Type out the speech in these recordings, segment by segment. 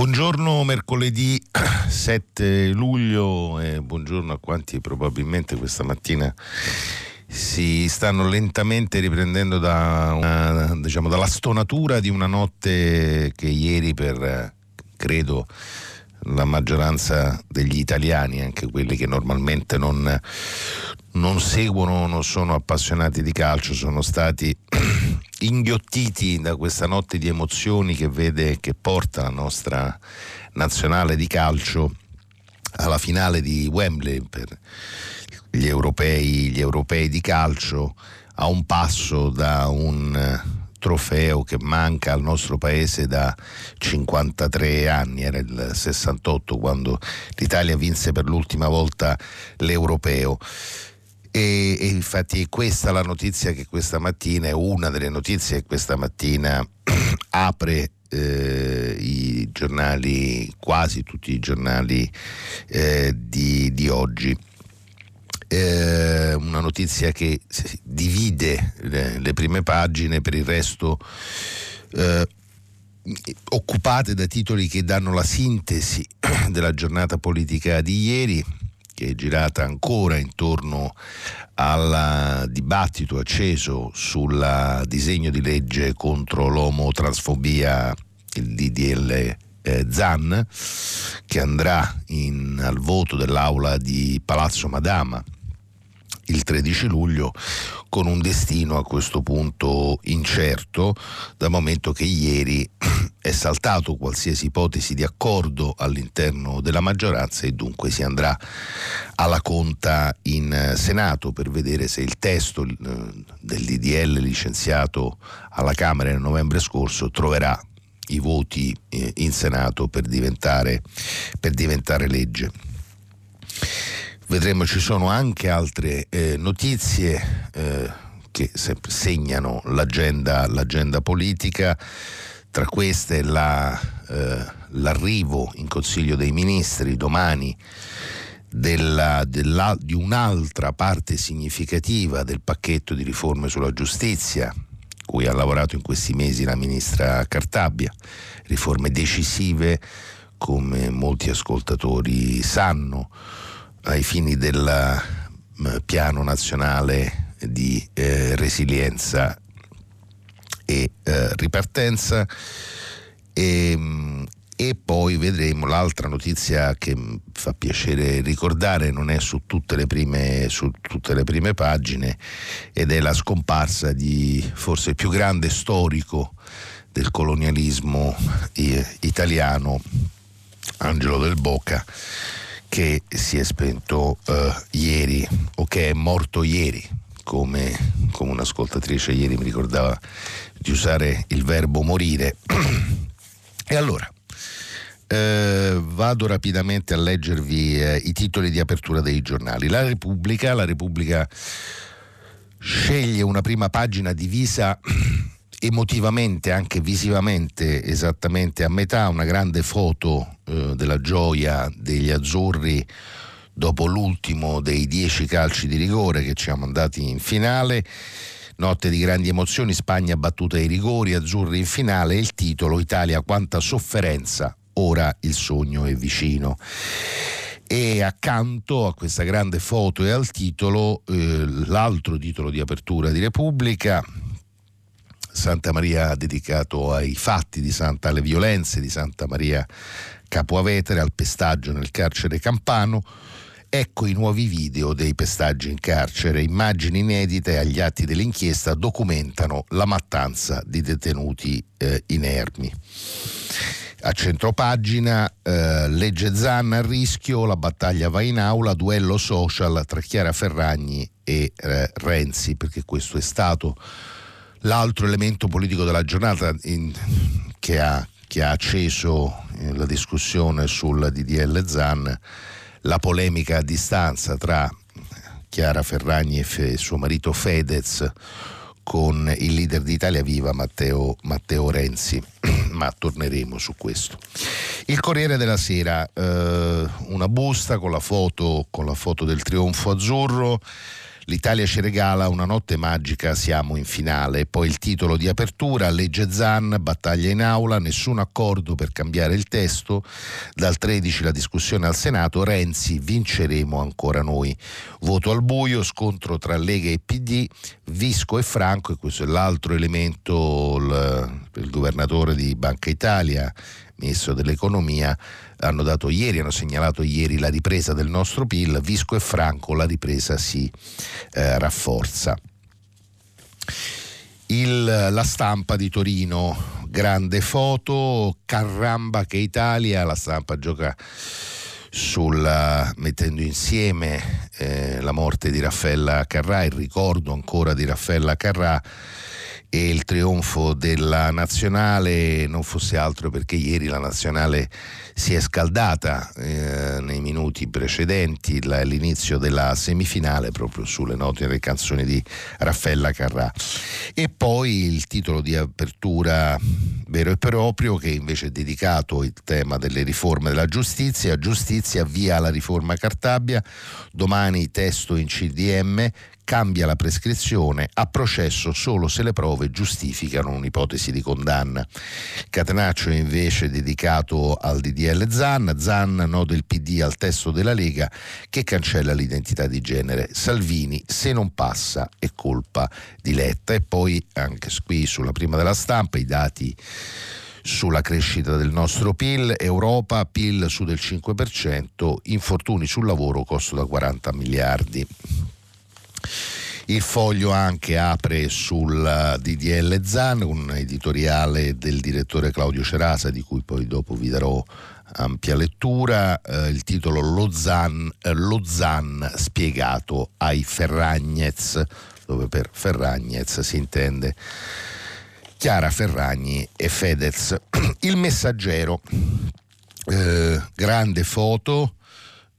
Buongiorno mercoledì 7 luglio e buongiorno a quanti probabilmente questa mattina si stanno lentamente riprendendo da una, diciamo, dalla stonatura di una notte che ieri per credo la maggioranza degli italiani, anche quelli che normalmente non, non seguono, non sono appassionati di calcio, sono stati inghiottiti da questa notte di emozioni che vede che porta la nostra nazionale di calcio alla finale di Wembley per gli europei, gli europei di calcio a un passo da un trofeo che manca al nostro paese da 53 anni, era il 68 quando l'Italia vinse per l'ultima volta l'europeo. E, e, infatti è questa la notizia che questa mattina è una delle notizie che questa mattina apre eh, i giornali, quasi tutti i giornali eh, di, di, oggi. Eh, una notizia che divide le, le, prime pagine, per il resto eh, occupate da titoli che danno la sintesi della giornata politica di ieri che è girata ancora intorno al dibattito acceso sul disegno di legge contro l'omotransfobia, il DDL eh, ZAN, che andrà in, al voto dell'Aula di Palazzo Madama il 13 luglio con un destino a questo punto incerto, dal momento che ieri è saltato qualsiasi ipotesi di accordo all'interno della maggioranza e dunque si andrà alla conta in Senato per vedere se il testo eh, del DDL licenziato alla Camera nel novembre scorso troverà i voti eh, in Senato per diventare, per diventare legge vedremo ci sono anche altre eh, notizie eh, che segnano l'agenda, l'agenda, politica, tra queste la, eh, l'arrivo in Consiglio dei Ministri domani della, della, di un'altra parte significativa del pacchetto di riforme sulla giustizia, cui ha lavorato in questi mesi la ministra Cartabia, riforme decisive come molti ascoltatori sanno ai fini del mm, piano nazionale di eh, resilienza e eh, ripartenza. E, mm, e, poi vedremo. L'altra notizia che fa piacere ricordare, non è su tutte le prime, su tutte le prime pagine ed è la scomparsa di forse il più grande storico del colonialismo italiano, Angelo del Boca che si è spento uh, ieri o che è morto ieri, come, come un'ascoltatrice ieri mi ricordava di usare il verbo morire. e allora, eh, vado rapidamente a leggervi eh, i titoli di apertura dei giornali. La Repubblica, la Repubblica sceglie una prima pagina divisa emotivamente, anche visivamente, esattamente a metà, una grande foto eh, della gioia degli azzurri dopo l'ultimo dei dieci calci di rigore che ci ha mandati in finale. Notte di grandi emozioni, Spagna battuta ai rigori, azzurri in finale il titolo Italia quanta sofferenza, ora il sogno è vicino. E accanto a questa grande foto e al titolo, eh, l'altro titolo di apertura di Repubblica, Santa Maria dedicato ai fatti di Santa, alle violenze di Santa Maria Capoavetere, al pestaggio nel carcere campano. Ecco i nuovi video dei pestaggi in carcere, immagini inedite agli atti dell'inchiesta documentano la mattanza di detenuti eh, inermi. A centropagina, eh, legge Zanna a rischio, la battaglia va in aula, duello social tra Chiara Ferragni e eh, Renzi, perché questo è stato L'altro elemento politico della giornata in, che, ha, che, ha, acceso eh, la discussione sul DDL ZAN la polemica a distanza tra Chiara Ferragni e suo marito Fedez con il leader di Italia Viva Matteo, Matteo Renzi, ma torneremo su questo. Il Corriere della Sera, eh, una busta con la, foto, con la foto del trionfo azzurro L'Italia ci regala una notte magica, siamo in finale. Poi il titolo di apertura, legge Zan, battaglia in aula, nessun accordo per cambiare il testo. Dal 13 la discussione al Senato, Renzi, vinceremo ancora noi. Voto al buio, scontro tra Lega e PD, Visco e Franco, e questo è l'altro elemento, il, il governatore di Banca Italia, ministro dell'economia, hanno dato ieri, hanno segnalato ieri la ripresa del nostro PIL, Visco e Franco la ripresa si eh, rafforza. Il, la stampa di Torino, grande foto, Carramba che Italia, la stampa gioca sul, mettendo insieme eh, la morte di Raffaella Carrà, il ricordo ancora di Raffaella Carrà e il trionfo della nazionale non fosse altro perché ieri la nazionale si è scaldata eh, nei minuti precedenti l'inizio della semifinale proprio sulle note delle canzoni di Raffaella Carrà. E poi il titolo di apertura vero e proprio che invece è dedicato al tema delle riforme della giustizia. Giustizia via la riforma Cartabia. Domani testo in CDM cambia la prescrizione a processo solo se le prove giustificano un'ipotesi di condanna. Catenaccio è invece dedicato al DDL Zan, Zan no del PD al testo della Lega che cancella l'identità di genere. Salvini se non passa è colpa di Letta e poi anche qui sulla prima della stampa i dati sulla crescita del nostro PIL, Europa PIL su del 5%, infortuni sul lavoro costo da 40 miliardi. Il foglio anche apre sul DDL ZAN, un editoriale del direttore Claudio Cerasa, di cui poi dopo vi darò ampia lettura. Eh, il titolo Lo ZAN, eh, Lo ZAN spiegato ai Ferragnez, dove per Ferragnez si intende Chiara Ferragni e Fedez. Il messaggero, eh, grande foto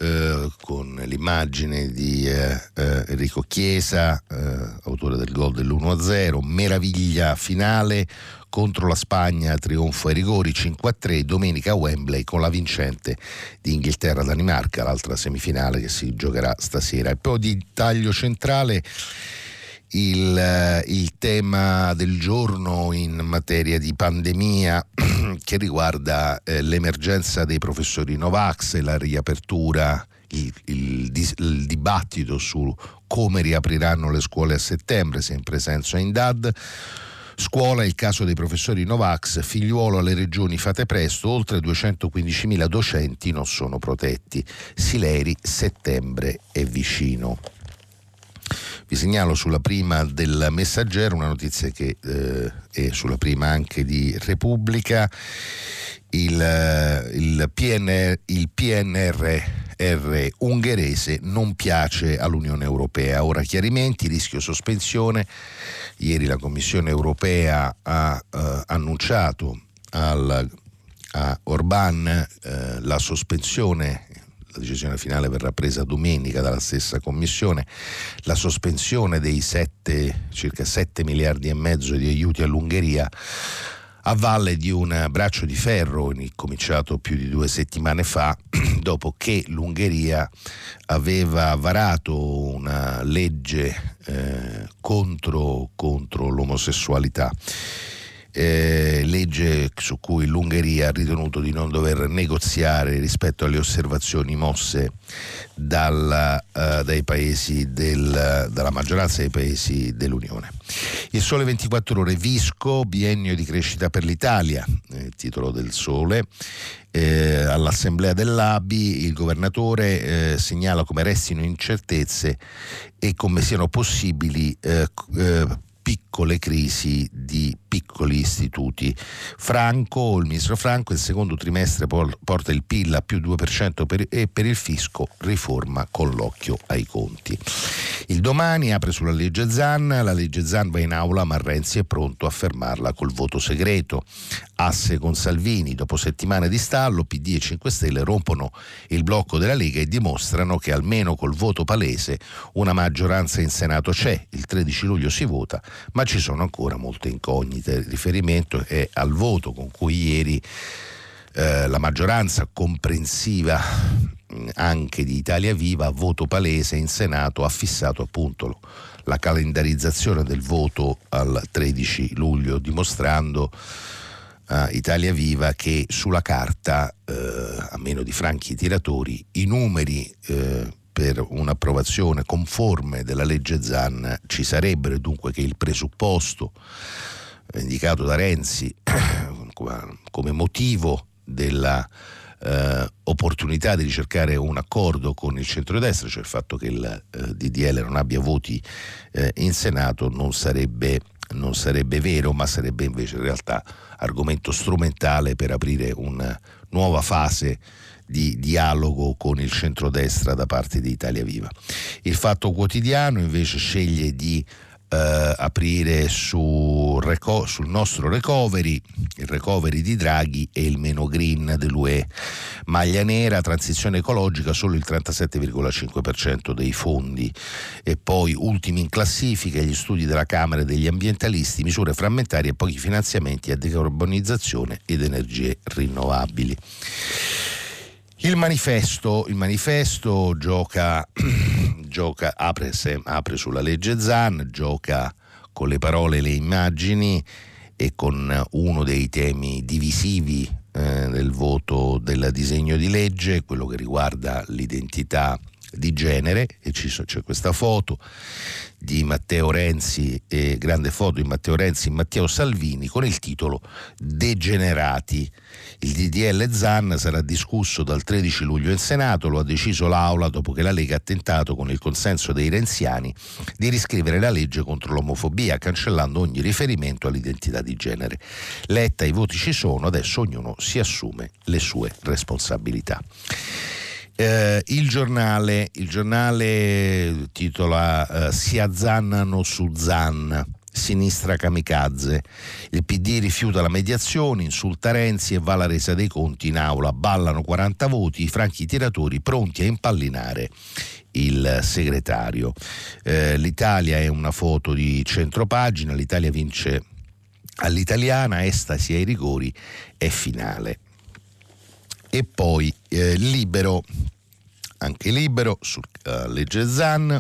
eh, con l'immagine di eh, eh, Enrico Chiesa, eh, autore del gol dell'1-0, meraviglia finale contro la Spagna, trionfo ai rigori 5-3, domenica a Wembley con la vincente di Inghilterra-Danimarca, l'altra semifinale che si giocherà stasera. E poi di taglio centrale il, eh, il, tema del giorno in materia di pandemia che riguarda eh, l'emergenza dei professori Novax e la riapertura, il, il, il, dibattito su come riapriranno le scuole a settembre, sempre senza in DAD. Scuola, il caso dei professori Novax, figliuolo alle regioni fate presto, oltre 215.000 docenti non sono protetti. Sileri, settembre è vicino. Vi segnalo sulla prima del Messaggero una notizia che eh, è sulla prima anche di Repubblica. Il, il, PNR, il PNRR ungherese non piace all'Unione Europea. Ora chiarimenti, rischio sospensione. Ieri la Commissione Europea ha eh, annunciato al, a Orban eh, la sospensione la decisione finale verrà presa domenica dalla stessa Commissione, la sospensione dei 7, circa 7 miliardi e mezzo di aiuti all'Ungheria a valle di un braccio di ferro cominciato più di due settimane fa, dopo che l'Ungheria aveva varato una legge eh, contro, contro l'omosessualità eh, legge su cui l'Ungheria ha ritenuto di non dover negoziare rispetto alle osservazioni mosse dalla, paesi del, dalla maggioranza dei paesi dell'Unione. Il Sole 24 ore Visco, biennio di crescita per l'Italia, eh, il titolo del Sole. Eh, all'assemblea dell'ABI il governatore eh, segnala come restino incertezze e come siano possibili eh, eh, piccole crisi di piccoli istituti. Franco, il ministro Franco, il secondo trimestre porta il PIL a più 2% per, e per il fisco riforma con l'occhio ai conti. Il domani apre sulla legge Zan, la legge Zan va in aula ma Renzi è pronto a fermarla col voto segreto. Asse con Salvini, dopo settimane di stallo, PD e 5 Stelle rompono il blocco della Lega e dimostrano che almeno col voto palese una maggioranza in Senato c'è. Il 13 luglio si vota, ma ci sono ancora molte incognite. Il riferimento è al voto con cui ieri eh, la maggioranza comprensiva anche di Italia Viva a voto palese in Senato ha fissato appunto la calendarizzazione del voto al 13 luglio dimostrando a Italia Viva che sulla carta, eh, a meno di franchi tiratori, i numeri eh, per un'approvazione conforme della legge Zan ci sarebbero, dunque che il presupposto indicato da Renzi come motivo della eh, opportunità di ricercare un accordo con il centrodestra, cioè il fatto che il eh, DDL non abbia voti eh, in Senato non sarebbe, non sarebbe vero, ma sarebbe invece in realtà argomento strumentale per aprire una nuova fase di dialogo con il centrodestra da parte di Italia Viva. Il Fatto Quotidiano invece sceglie di eh, aprire su reco- sul nostro recovery, il recovery di Draghi e il meno green dell'UE. Maglia nera, transizione ecologica, solo il 37,5% dei fondi. E poi ultimi in classifica gli studi della Camera degli ambientalisti, misure frammentarie e pochi finanziamenti a decarbonizzazione ed energie rinnovabili. Il manifesto, il manifesto gioca, gioca apre, se, apre, sulla legge Zan, gioca con le parole e le immagini e con uno dei temi divisivi eh, del voto del disegno di legge, quello che riguarda l'identità di genere e c'è questa foto di Matteo Renzi, eh, grande foto di Matteo Renzi e Matteo Salvini con il titolo Degenerati. Il DDL Zan sarà discusso dal 13 luglio in Senato, lo ha deciso l'Aula dopo che la Lega ha tentato con il consenso dei renziani di riscrivere la legge contro l'omofobia, cancellando ogni riferimento all'identità di genere. Letta i voti ci sono, adesso ognuno si assume le sue responsabilità. Eh, il, giornale, il giornale titola eh, Si azzannano su Zan. Sinistra kamikaze. Il PD rifiuta la mediazione, insulta Renzi e va alla resa dei conti in aula. Ballano 40 voti, i franchi tiratori pronti a impallinare il segretario. Eh, L'Italia è una foto di centropagina, l'Italia vince all'italiana, estasi ai rigori e finale e poi eh, Libero, anche Libero, sul uh, legge Zan.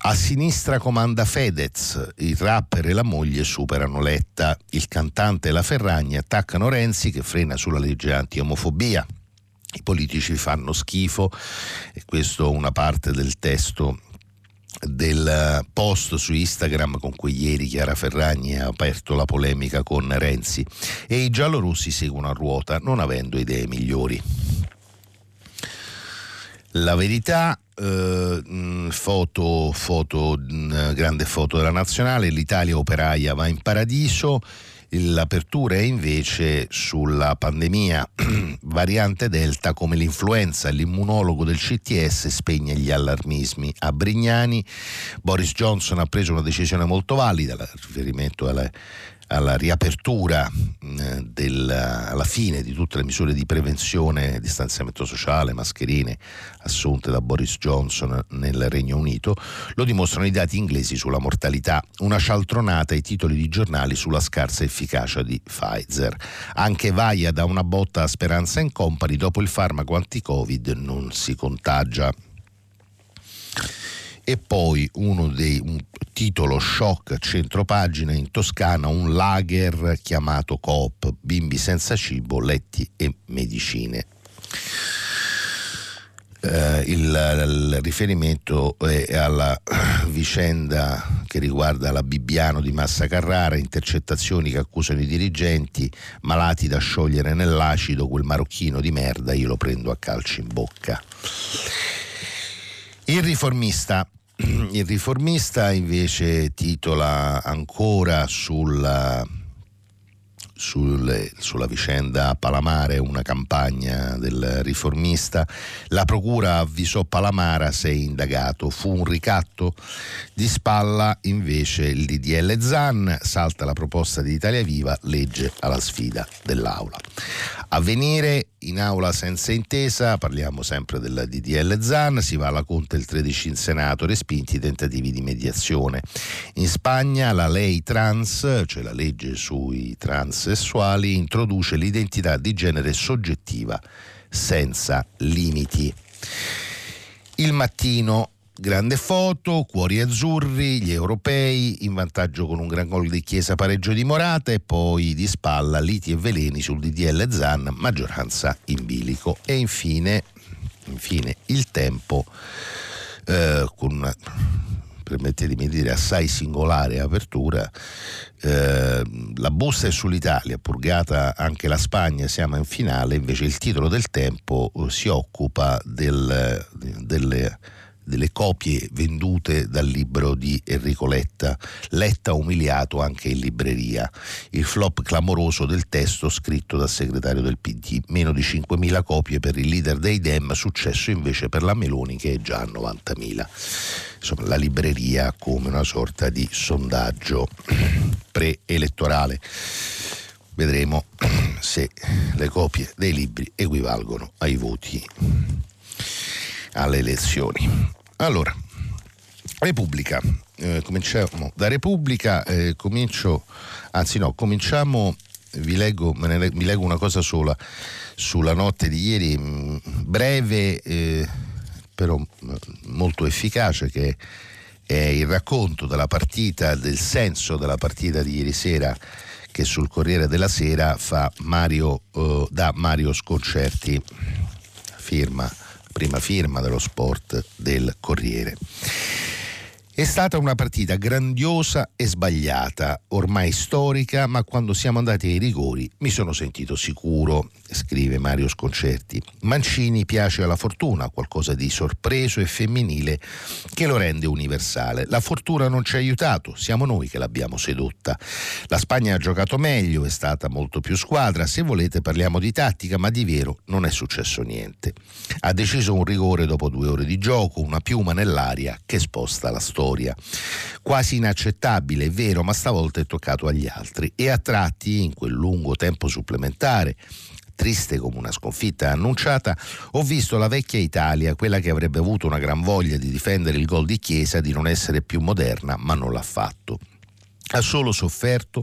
A sinistra comanda Fedez, il rapper e la moglie superano Letta, il cantante e la Ferragni attaccano Renzi che frena sulla legge anti-omofobia. I politici fanno schifo e questo è una parte del testo del post su Instagram con cui ieri Chiara Ferragni ha aperto la polemica con Renzi. E i giallorossi seguono a ruota non avendo idee migliori. La verità, eh, foto, foto, grande foto della nazionale, l'Italia operaia va in paradiso, L'apertura è invece sulla pandemia variante Delta come l'influenza. L'immunologo del CTS spegne gli allarmismi. A Brignani Boris Johnson ha preso una decisione molto valida, riferimento alle alla riapertura eh, del, alla fine di tutte le misure di prevenzione, distanziamento sociale, mascherine assunte da Boris Johnson nel Regno Unito, lo dimostrano i dati inglesi sulla mortalità, una cialtronata ai titoli di giornali sulla scarsa efficacia di Pfizer. Anche Vaia da una botta a Speranza in Company, dopo il farmaco anti-Covid non si contagia e poi uno dei un titolo shock centropagina in Toscana un lager chiamato Coop bimbi senza cibo letti e medicine eh, il, il, riferimento è alla vicenda che riguarda la Bibbiano di Massa Carrara, intercettazioni che accusano i dirigenti malati da sciogliere nell'acido, quel marocchino di merda io lo prendo a calci in bocca. Il riformista Il riformista invece titola ancora sulla sulle, sulla vicenda Palamare, una campagna del riformista. La procura avvisò Palamara sei indagato. Fu un ricatto di spalla invece il DDL Zan, salta la proposta di Italia Viva, legge alla sfida dell'Aula. Avvenire in aula senza intesa, parliamo sempre della DDL Zan, si va alla Conte il 13 in Senato, respinti i tentativi di mediazione. In Spagna la lei trans, cioè la legge sui transessuali, introduce l'identità di genere soggettiva senza limiti. Il mattino Grande foto, cuori azzurri, gli europei in vantaggio con un gran gol di Chiesa pareggio di Morata e poi di spalla liti e veleni sul DDL Zan, maggioranza in bilico. E infine, infine il tempo eh, con una permettetemi di dire assai singolare apertura eh, la busta è sull'Italia purgata anche la Spagna siamo in finale invece il titolo del tempo eh, si occupa del, delle delle copie vendute dal libro di Enrico Letta, Letta umiliato anche in libreria, il flop clamoroso del testo scritto dal segretario del PD, meno di 5.000 copie per il leader dei Dem, successo invece per la Meloni che è già a 90.000. Insomma, la libreria come una sorta di sondaggio preelettorale. Vedremo se le copie dei libri equivalgono ai voti alle elezioni. Allora, Repubblica, eh, cominciamo da Repubblica, eh, comincio, anzi no, cominciamo, vi leggo, ne, vi leggo una cosa sola sulla notte di ieri, mm, breve eh, però mm, molto efficace, che è il racconto della partita, del senso della partita di ieri sera che sul Corriere della Sera fa Mario, eh, da Mario Sconcerti, firma prima firma dello sport del Corriere. È stata una partita grandiosa e sbagliata, ormai storica, ma quando siamo andati ai rigori mi sono sentito sicuro, scrive Mario Sconcerti. Mancini piace alla fortuna, qualcosa di sorpreso e femminile che lo rende universale. La fortuna non ci ha aiutato, siamo noi che l'abbiamo sedotta. La Spagna ha giocato meglio, è stata molto più squadra, se volete parliamo di tattica, ma di vero non è successo niente. Ha deciso un rigore dopo due ore di gioco, una piuma nell'aria che sposta la storia storia. Quasi inaccettabile, è vero, ma stavolta è toccato agli altri e a tratti, in quel lungo tempo supplementare, triste come una sconfitta annunciata, ho visto la vecchia Italia, quella che avrebbe avuto una gran voglia di difendere il gol di Chiesa, di non essere più moderna, ma non l'ha fatto. Ha solo sofferto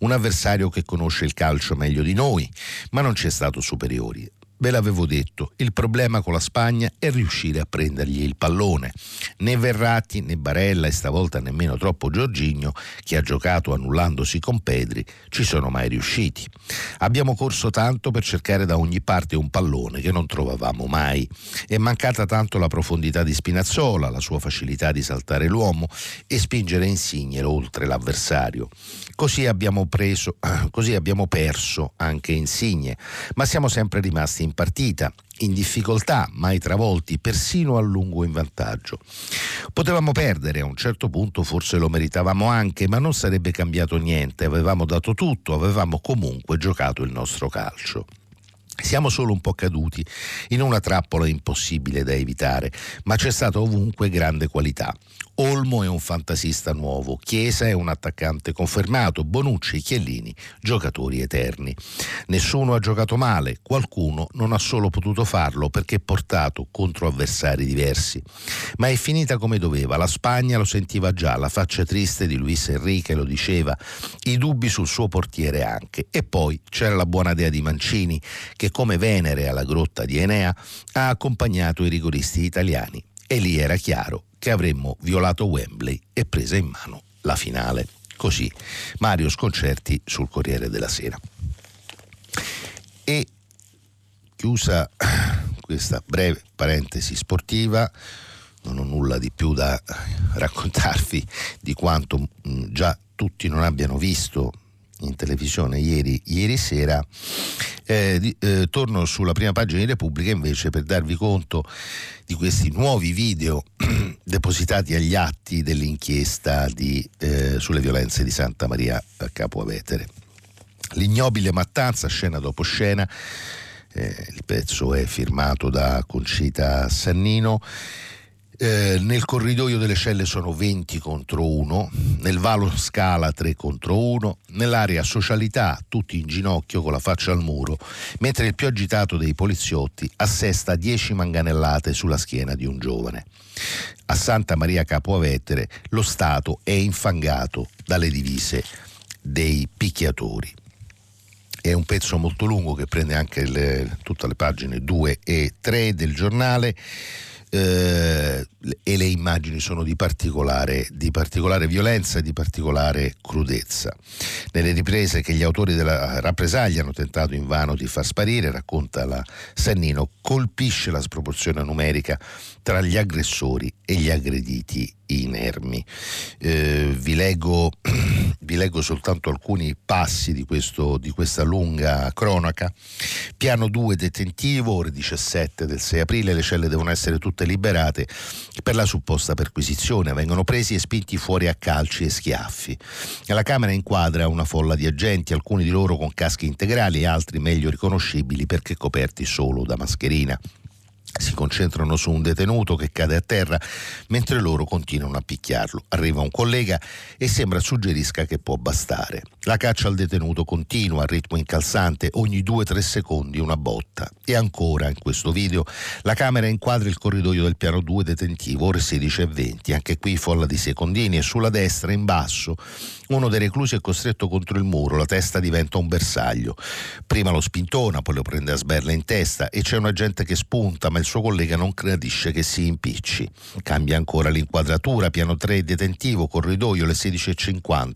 un avversario che conosce il calcio meglio di noi, ma non ci è stato superiore. Ve l'avevo detto, il problema con la Spagna è riuscire a prendergli il pallone. Né Verratti né Barella e stavolta nemmeno troppo Giorgigno, che ha giocato annullandosi con Pedri, ci sono mai riusciti. Abbiamo corso tanto per cercare da ogni parte un pallone che non trovavamo mai. È mancata tanto la profondità di Spinazzola, la sua facilità di saltare l'uomo e spingere Insigne oltre l'avversario. Così abbiamo, preso, così abbiamo perso anche Insigne, ma siamo sempre rimasti in partita, in difficoltà, mai travolti, persino a lungo in vantaggio. Potevamo perdere, a un certo punto forse lo meritavamo anche, ma non sarebbe cambiato niente, avevamo dato tutto, avevamo comunque giocato il nostro calcio. Siamo solo un po' caduti in una trappola impossibile da evitare, ma c'è stata ovunque grande qualità. Olmo è un fantasista nuovo, Chiesa è un attaccante confermato, Bonucci e Chiellini giocatori eterni. Nessuno ha giocato male, qualcuno non ha solo potuto farlo perché portato contro avversari diversi. Ma è finita come doveva, la Spagna lo sentiva già, la faccia triste di Luis Enrique lo diceva, i dubbi sul suo portiere anche. E poi c'era la buona idea di Mancini che come Venere alla grotta di Enea ha accompagnato i rigoristi italiani e lì era chiaro che avremmo violato Wembley e presa in mano la finale. Così Mario Sconcerti sul Corriere della Sera. E chiusa questa breve parentesi sportiva, non ho nulla di più da raccontarvi di quanto già tutti non abbiano visto in televisione ieri, ieri sera, Eh, eh, torno sulla prima pagina di Repubblica invece per darvi conto di questi nuovi video depositati agli atti dell'inchiesta di, eh, sulle violenze di Santa Maria a Capo Avetere. L'ignobile mattanza, scena dopo scena, eh, il pezzo è firmato da Concita Sannino. Eh, nel corridoio delle celle sono 20 contro 1, nel valo scala 3 contro 1, nell'area socialità tutti in ginocchio con la faccia al muro, mentre il più agitato dei poliziotti assesta 10 manganellate sulla schiena di un giovane. A Santa Maria Capo Avetere lo Stato è infangato dalle divise dei picchiatori. È un pezzo molto lungo che prende anche le, tutte le pagine 2 e 3 del giornale eh, e le immagini sono di particolare, di particolare violenza e di particolare crudezza. Nelle riprese che gli autori della rappresaglia hanno tentato invano di far sparire, racconta la Sannino, colpisce la sproporzione numerica tra gli aggressori e gli aggrediti inermi. Eh, vi, leggo, vi, leggo, soltanto alcuni passi di, questo, di questa lunga cronaca. Piano 2 detentivo, ore 17 del 6 aprile, le celle devono essere tutte liberate per la supposta perquisizione. Vengono presi e spinti fuori a calci e schiaffi. La Camera inquadra una folla di agenti, alcuni di loro con caschi integrali e altri meglio riconoscibili perché coperti solo da mascherina si concentrano su un detenuto che cade a terra mentre loro continuano a picchiarlo. Arriva un collega e sembra suggerisca che può bastare. La caccia al detenuto continua a ritmo incalzante, ogni 2-3 secondi una botta. E ancora in questo video la camera inquadra il corridoio del piano 2 detentivo, ore 16 e 20. Anche qui folla di secondini e sulla destra in basso uno dei reclusi è costretto contro il muro, la testa diventa un bersaglio. Prima lo spintona, poi lo prende a sberla in testa e c'è un agente che spunta, ma il suo collega non gradisce che si impicci. Cambia ancora l'inquadratura, piano 3 detentivo, corridoio, le 16.50.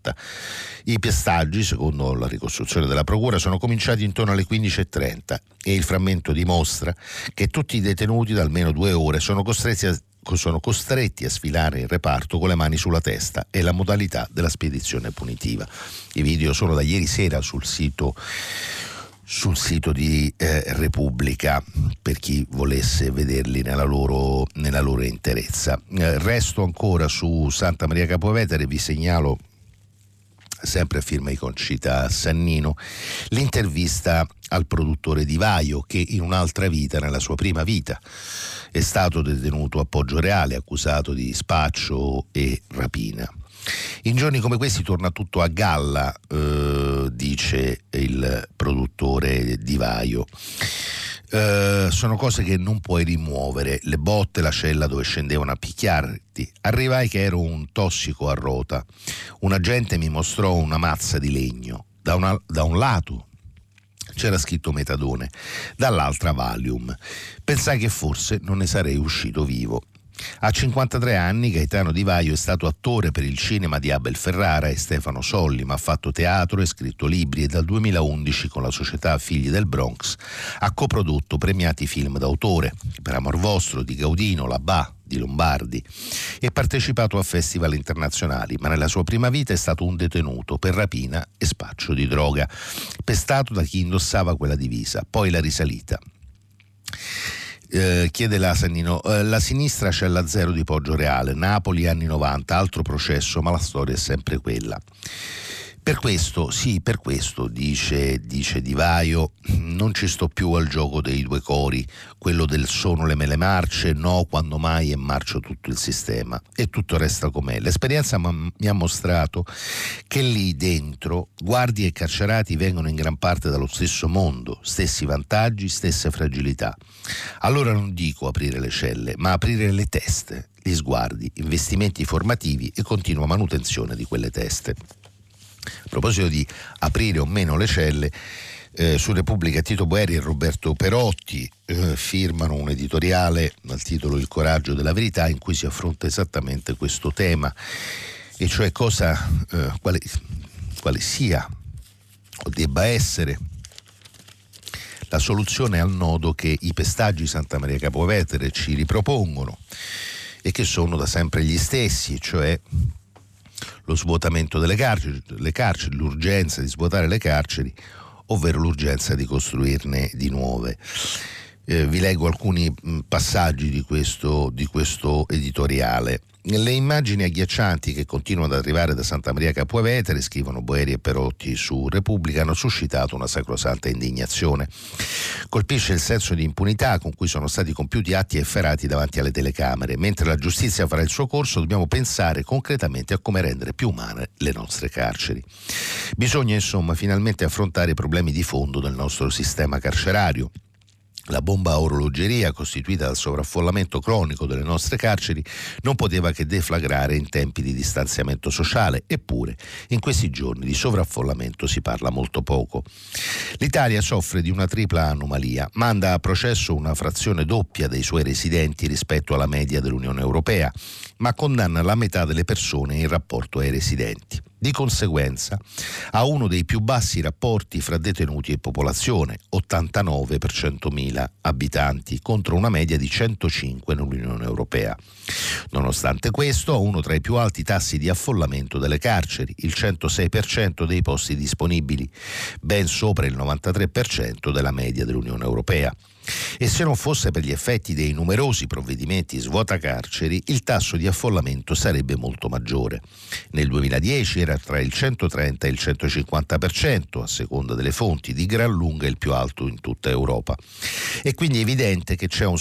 I pestaggi, secondo la ricostruzione della procura, sono cominciati intorno alle 15.30 e il frammento dimostra che tutti i detenuti da almeno due ore sono costretti a sono costretti a sfilare il reparto con le mani sulla testa. È la modalità della spedizione punitiva. I video sono da ieri sera sul sito sul sito di eh, Repubblica per chi volesse vederli nella loro, nella loro interezza. Eh, resto ancora su Santa Maria Capovetere, vi segnalo sempre a firma di Concita Sannino, l'intervista al produttore di Vaio che in un'altra vita, nella sua prima vita, è stato detenuto a Poggio Reale, accusato di spaccio e rapina. In giorni come questi torna tutto a galla, eh, dice il produttore di Vaio. Eh, sono cose che non puoi rimuovere, le botte, la cella dove scendevano a picchiarti. Arrivai che ero un tossico a rota. Un agente mi mostrò una mazza di legno. Da, una, da un lato c'era scritto metadone, dall'altra Valium. Pensai che forse non ne sarei uscito vivo. A 53 anni Gaetano Di Vaio è stato attore per il cinema di Abel Ferrara e Stefano Solli, ma ha fatto teatro e scritto libri e dal 2011 con la società Figli del Bronx ha coprodotto premiati film d'autore, per Amor Vostro di Gaudino, La Ba di Lombardi e partecipato a festival internazionali, ma nella sua prima vita è stato un detenuto per rapina e spaccio di droga, pestato da chi indossava quella divisa, poi la risalita. Eh, chiede l'Asanino, eh, la sinistra c'è la zero di Poggio Reale, Napoli anni 90, altro processo, ma la storia è sempre quella. Per questo, sì, per questo, dice, dice Di Vaio, non ci sto più al gioco dei due cori, quello del sono le mele marce, no, quando mai è marcio tutto il sistema e tutto resta com'è. L'esperienza mi ha mostrato che lì dentro guardie e carcerati vengono in gran parte dallo stesso mondo, stessi vantaggi, stesse fragilità. Allora non dico aprire le celle, ma aprire le teste, gli sguardi, investimenti formativi e continua manutenzione di quelle teste. A proposito di aprire o meno le celle, eh, su Repubblica Tito Boeri e Roberto Perotti eh, firmano un editoriale dal titolo Il coraggio della verità in cui si affronta esattamente questo tema, e cioè cosa, eh, quale, quale sia o debba essere la soluzione al nodo che i pestaggi Santa Maria Capovetere ci ripropongono e che sono da sempre gli stessi, cioè lo svuotamento delle carceri, carceri, l'urgenza di svuotare le carceri ovvero l'urgenza di costruirne di nuove. Eh, vi leggo alcuni passaggi di questo, di questo editoriale. Le immagini agghiaccianti che continuano ad arrivare da Santa Maria Capua Vetere, scrivono Boeri e Perotti su Repubblica, hanno suscitato una sacrosanta indignazione. Colpisce il senso di impunità con cui sono stati compiuti atti efferati davanti alle telecamere. Mentre la giustizia farà il suo corso, dobbiamo pensare concretamente a come rendere più umane le nostre carceri. Bisogna insomma finalmente affrontare i problemi di fondo del nostro sistema carcerario la bomba a orologeria costituita dal sovraffollamento cronico delle nostre carceri non poteva che deflagrare in tempi di distanziamento sociale, eppure in questi giorni di sovraffollamento si parla molto poco. L'Italia soffre di una tripla anomalia, manda a processo una frazione doppia dei suoi residenti rispetto alla media dell'Unione Europea, ma condanna la metà delle persone in rapporto ai residenti. Di conseguenza ha uno dei più bassi rapporti fra detenuti e popolazione, 89 per 100.000 abitanti, contro una media di 105 nell'Unione Europea. Nonostante questo ha uno tra i più alti tassi di affollamento delle carceri, il 106% dei posti disponibili, ben sopra il 93% della media dell'Unione Europea. E se non fosse per gli effetti dei numerosi provvedimenti svuota carceri, il tasso di affollamento sarebbe molto maggiore. Nel 2010 era tra il 130 e il 150%, a seconda delle fonti, di gran lunga il più alto in tutta Europa. È quindi evidente che c'è un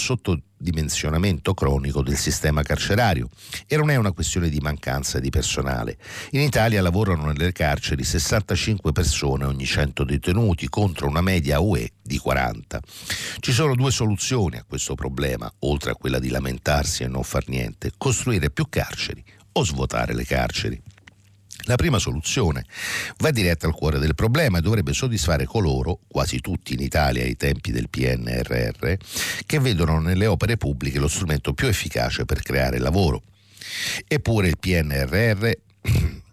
sottodimensionamento cronico del sistema carcerario e non è una questione di mancanza di personale. In Italia lavorano nelle carceri 65 persone ogni 100 detenuti contro una media UE di 40. Ci sono due soluzioni a questo problema, oltre a quella di lamentarsi e non far niente, costruire più carceri o svuotare le carceri. La prima soluzione va diretta al cuore del problema e dovrebbe soddisfare coloro, quasi tutti in Italia ai tempi del PNRR, che vedono nelle opere pubbliche lo strumento più efficace per creare lavoro. Eppure il PNRR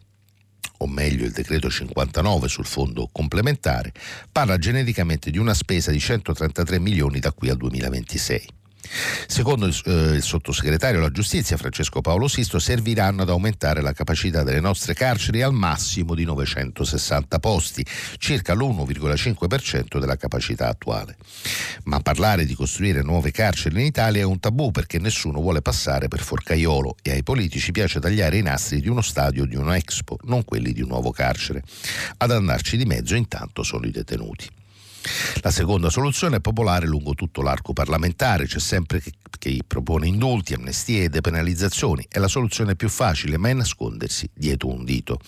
o meglio il decreto 59 sul fondo complementare, parla genericamente di una spesa di 133 milioni da qui al 2026. Secondo il, eh, il, sottosegretario alla giustizia Francesco Paolo Sisto serviranno ad aumentare la capacità delle nostre carceri al massimo di 960 posti, circa l'1,5% della capacità attuale. Ma parlare di costruire nuove carceri in Italia è un tabù perché nessuno vuole passare per forcaiolo e ai politici piace tagliare i nastri di uno stadio o di una Expo, non quelli di un nuovo carcere. Ad andarci di mezzo intanto sono i detenuti. La seconda soluzione è popolare lungo tutto l'arco parlamentare, c'è sempre chi propone indulti, amnestie e depenalizzazioni. È la soluzione più facile, ma è nascondersi dietro un dito.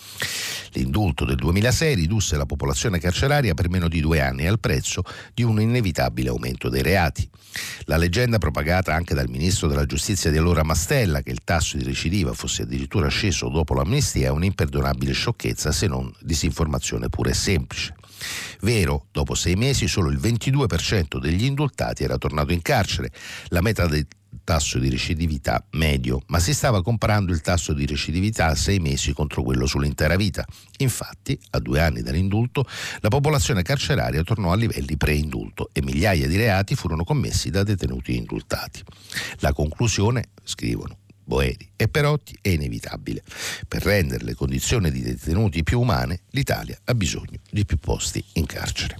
L'indulto del 2006 ridusse la popolazione carceraria per meno di due anni al prezzo di un inevitabile aumento dei reati. La leggenda propagata anche dal ministro della giustizia di allora Mastella, che il tasso di recidiva fosse addirittura sceso dopo l'amnistia, è un'imperdonabile sciocchezza se non disinformazione pura e semplice. Vero, dopo sei mesi solo il 22% degli indultati era tornato in carcere, la meta del tasso di recidività medio, ma si stava comparando il tasso di recidività a sei mesi contro quello sull'intera vita. Infatti, a due anni dall'indulto, la popolazione carceraria tornò a livelli pre-indulto e migliaia di reati furono commessi da detenuti indultati. La conclusione, scrivono, Boeri e Perotti è inevitabile. Per rendere le condizioni di detenuti più umane, l'Italia ha bisogno di più posti in carcere.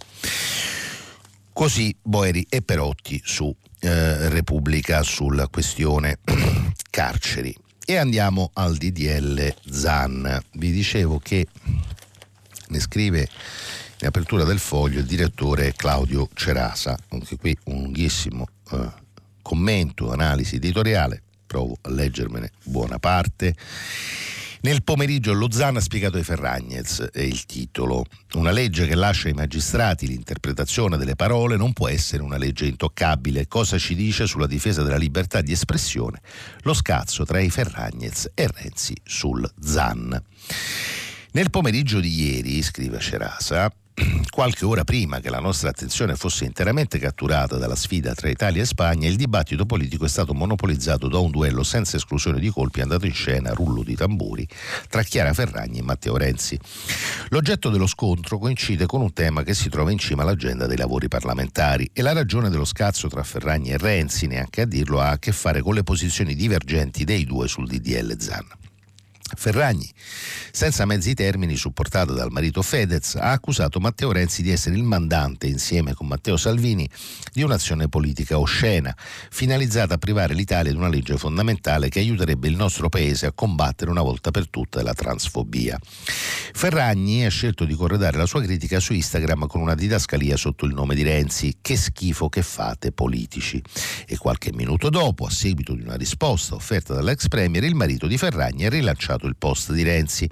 Così Boeri e Perotti su eh, Repubblica sulla questione carceri. E andiamo al DDL Zan. Vi dicevo che ne scrive in apertura del foglio il direttore Claudio Cerasa, anche qui un lunghissimo eh, commento, analisi editoriale provo a leggermene buona parte. Nel pomeriggio Lozano ha spiegato ai Ferragnez, è il titolo. Una legge che lascia ai magistrati l'interpretazione delle parole non può essere una legge intoccabile. Cosa ci dice sulla difesa della libertà di espressione? Lo scazzo tra i Ferragnez e Renzi sul ZAN. Nel pomeriggio di ieri, scrive Cerasa, qualche ora prima che la nostra attenzione fosse interamente catturata dalla sfida tra Italia e Spagna, il dibattito politico è stato monopolizzato da un duello senza esclusione di colpi andato in scena rullo di tamburi tra Chiara Ferragni e Matteo Renzi. L'oggetto dello scontro coincide con un tema che si trova in cima all'agenda dei lavori parlamentari e la ragione dello scazzo tra Ferragni e Renzi, neanche a dirlo, ha a che fare con le posizioni divergenti dei due sul DDL Zan. Ferragni, senza mezzi termini, supportata dal marito Fedez, ha accusato Matteo Renzi di essere il mandante, insieme con Matteo Salvini, di un'azione politica oscena, finalizzata a privare l'Italia di una legge fondamentale che aiuterebbe il nostro paese a combattere una volta per tutte la transfobia. Ferragni ha scelto di corredare la sua critica su Instagram con una didascalia sotto il nome di Renzi, che schifo che fate politici. E qualche minuto dopo, a seguito di una risposta offerta dall'ex premier, il marito di Ferragni ha rilanciato rilasciato il post di Renzi,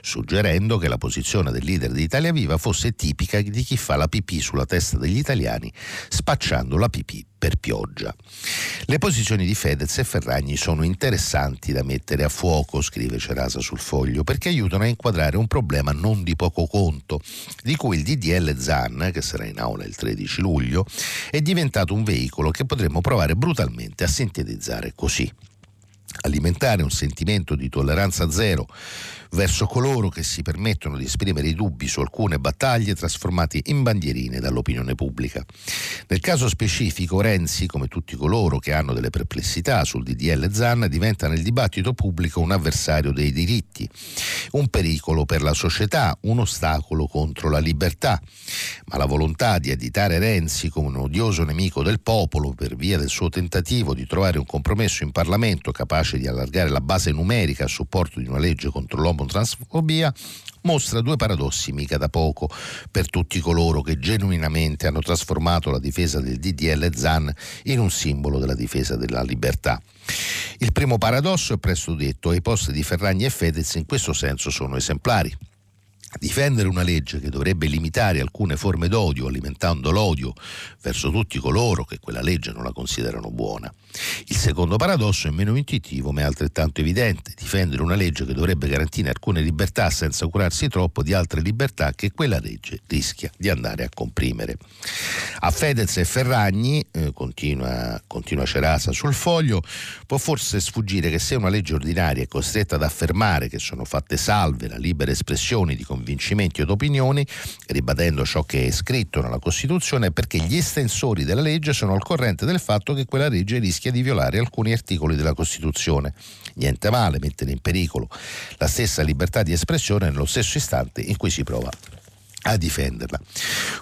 suggerendo che la posizione del leader di Italia Viva fosse tipica di chi fa la pipì sulla testa degli italiani, spacciando la pipì per pioggia. Le posizioni di Fedez e Ferragni sono interessanti da mettere a fuoco, scrive Cerasa sul foglio, perché aiutano a inquadrare un problema non di poco conto, di cui il DDL ZAN, che sarà in aula il 13 luglio, è diventato un veicolo che potremmo provare brutalmente a sintetizzare così alimentare un sentimento di tolleranza zero verso coloro che si permettono di esprimere i dubbi su alcune battaglie trasformati in bandierine dall'opinione pubblica. Nel caso specifico Renzi, come tutti coloro che hanno delle perplessità sul DDL Zan, diventa nel dibattito pubblico un avversario dei diritti, un pericolo per la società, un ostacolo contro la libertà. Ma la volontà di additare Renzi come un odioso nemico del popolo per via del suo tentativo di trovare un compromesso in Parlamento capace di allargare la base numerica a supporto di una legge contro l'uomo transfobia mostra due paradossi mica da poco per tutti coloro che genuinamente hanno trasformato la difesa del DDL ZAN in un simbolo della difesa della libertà. Il primo paradosso è presto detto e i posti di Ferragni e Fedez in questo senso sono esemplari. Difendere una legge che dovrebbe limitare alcune forme d'odio, alimentando l'odio verso tutti coloro che quella legge non la considerano buona. Il secondo paradosso è meno intuitivo ma è altrettanto evidente. Difendere una legge che dovrebbe garantire alcune libertà senza curarsi troppo di altre libertà che quella legge rischia di andare a comprimere. A Fedez e Ferragni, eh, continua, continua Cerasa sul foglio, può forse sfuggire che se una legge ordinaria è costretta ad affermare che sono fatte salve la libera espressione di convincimenti o opinioni, ribadendo ciò che è scritto nella Costituzione, perché gli estensori della legge sono al corrente del fatto che quella legge rischia di violare alcuni articoli della Costituzione. Niente male mettere in pericolo la stessa libertà di espressione nello stesso istante in cui si prova a difenderla.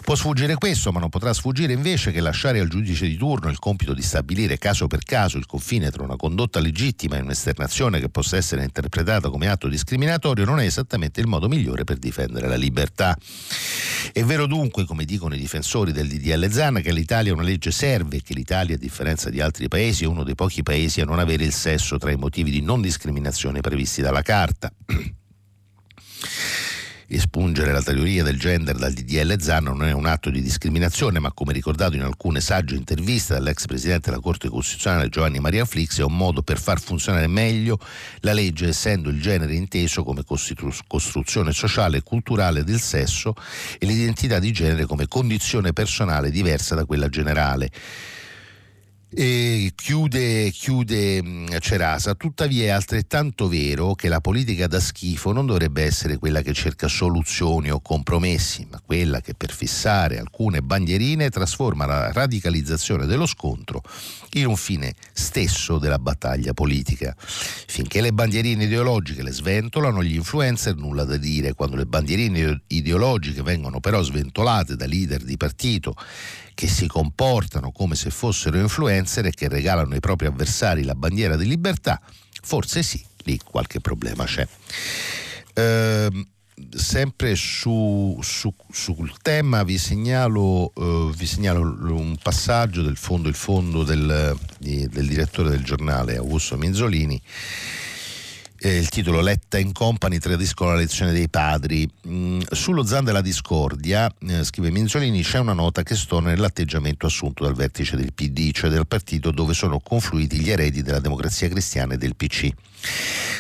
Può sfuggire questo, ma non potrà sfuggire invece che lasciare al giudice di turno il compito di stabilire caso per caso il confine tra una condotta legittima e un'esternazione che possa essere interpretata come atto discriminatorio non è esattamente il modo migliore per difendere la libertà. È vero dunque, come dicono i difensori del DDL Zan, che all'Italia una legge serve e che l'Italia, a differenza di altri paesi, è uno dei pochi paesi a non avere il sesso tra i motivi di non discriminazione previsti dalla Carta. Espungere la teoria del gender dal DDL Zan non è un atto di discriminazione, ma come ricordato in alcune sagge interviste dall'ex presidente della Corte Costituzionale Giovanni Maria Flix, è un modo per far funzionare meglio la legge, essendo il genere inteso come costru- costruzione sociale e culturale del sesso e l'identità di genere come condizione personale diversa da quella generale. E chiude, chiude mm, Cerasa, tuttavia è altrettanto vero che la politica da schifo non dovrebbe essere quella che cerca soluzioni o compromessi, ma quella che per fissare alcune bandierine trasforma la radicalizzazione dello scontro in un fine stesso della battaglia politica. Finché le bandierine ideologiche le sventolano, gli influencer nulla da dire, quando le bandierine ideologiche vengono però sventolate da leader di partito che si comportano come se fossero influencer e che regalano ai propri avversari la bandiera di libertà, forse sì, lì qualche problema c'è. Eh, sempre su, su, sul tema vi segnalo, eh, vi segnalo, un passaggio del fondo, fondo del, del direttore del giornale Augusto Minzolini eh, il titolo Letta in Company tradiscono la lezione dei padri. Mm, sullo Zan della discordia, eh, scrive Minzolini, c'è una nota che stona nell'atteggiamento assunto dal vertice del PD, cioè del partito dove sono confluiti gli eredi della democrazia cristiana e del PC.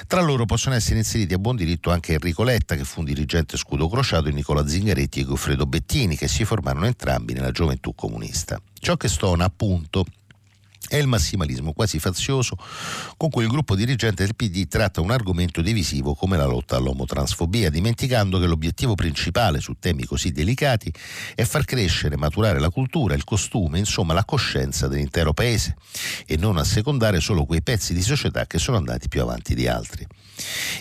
Tra loro possono essere inseriti a buon diritto anche Enrico Letta, che fu un dirigente scudo crociato, e Nicola Zingaretti e Goffredo Bettini, che si formarono entrambi nella gioventù comunista. Ciò che stona appunto è il massimalismo quasi fazioso con cui il gruppo dirigente del PD tratta un argomento divisivo come la lotta all'omotransfobia, dimenticando che l'obiettivo principale su temi così delicati è far crescere e maturare la cultura, il costume, insomma la coscienza dell'intero paese e non assecondare solo quei pezzi di società che sono andati più avanti di altri.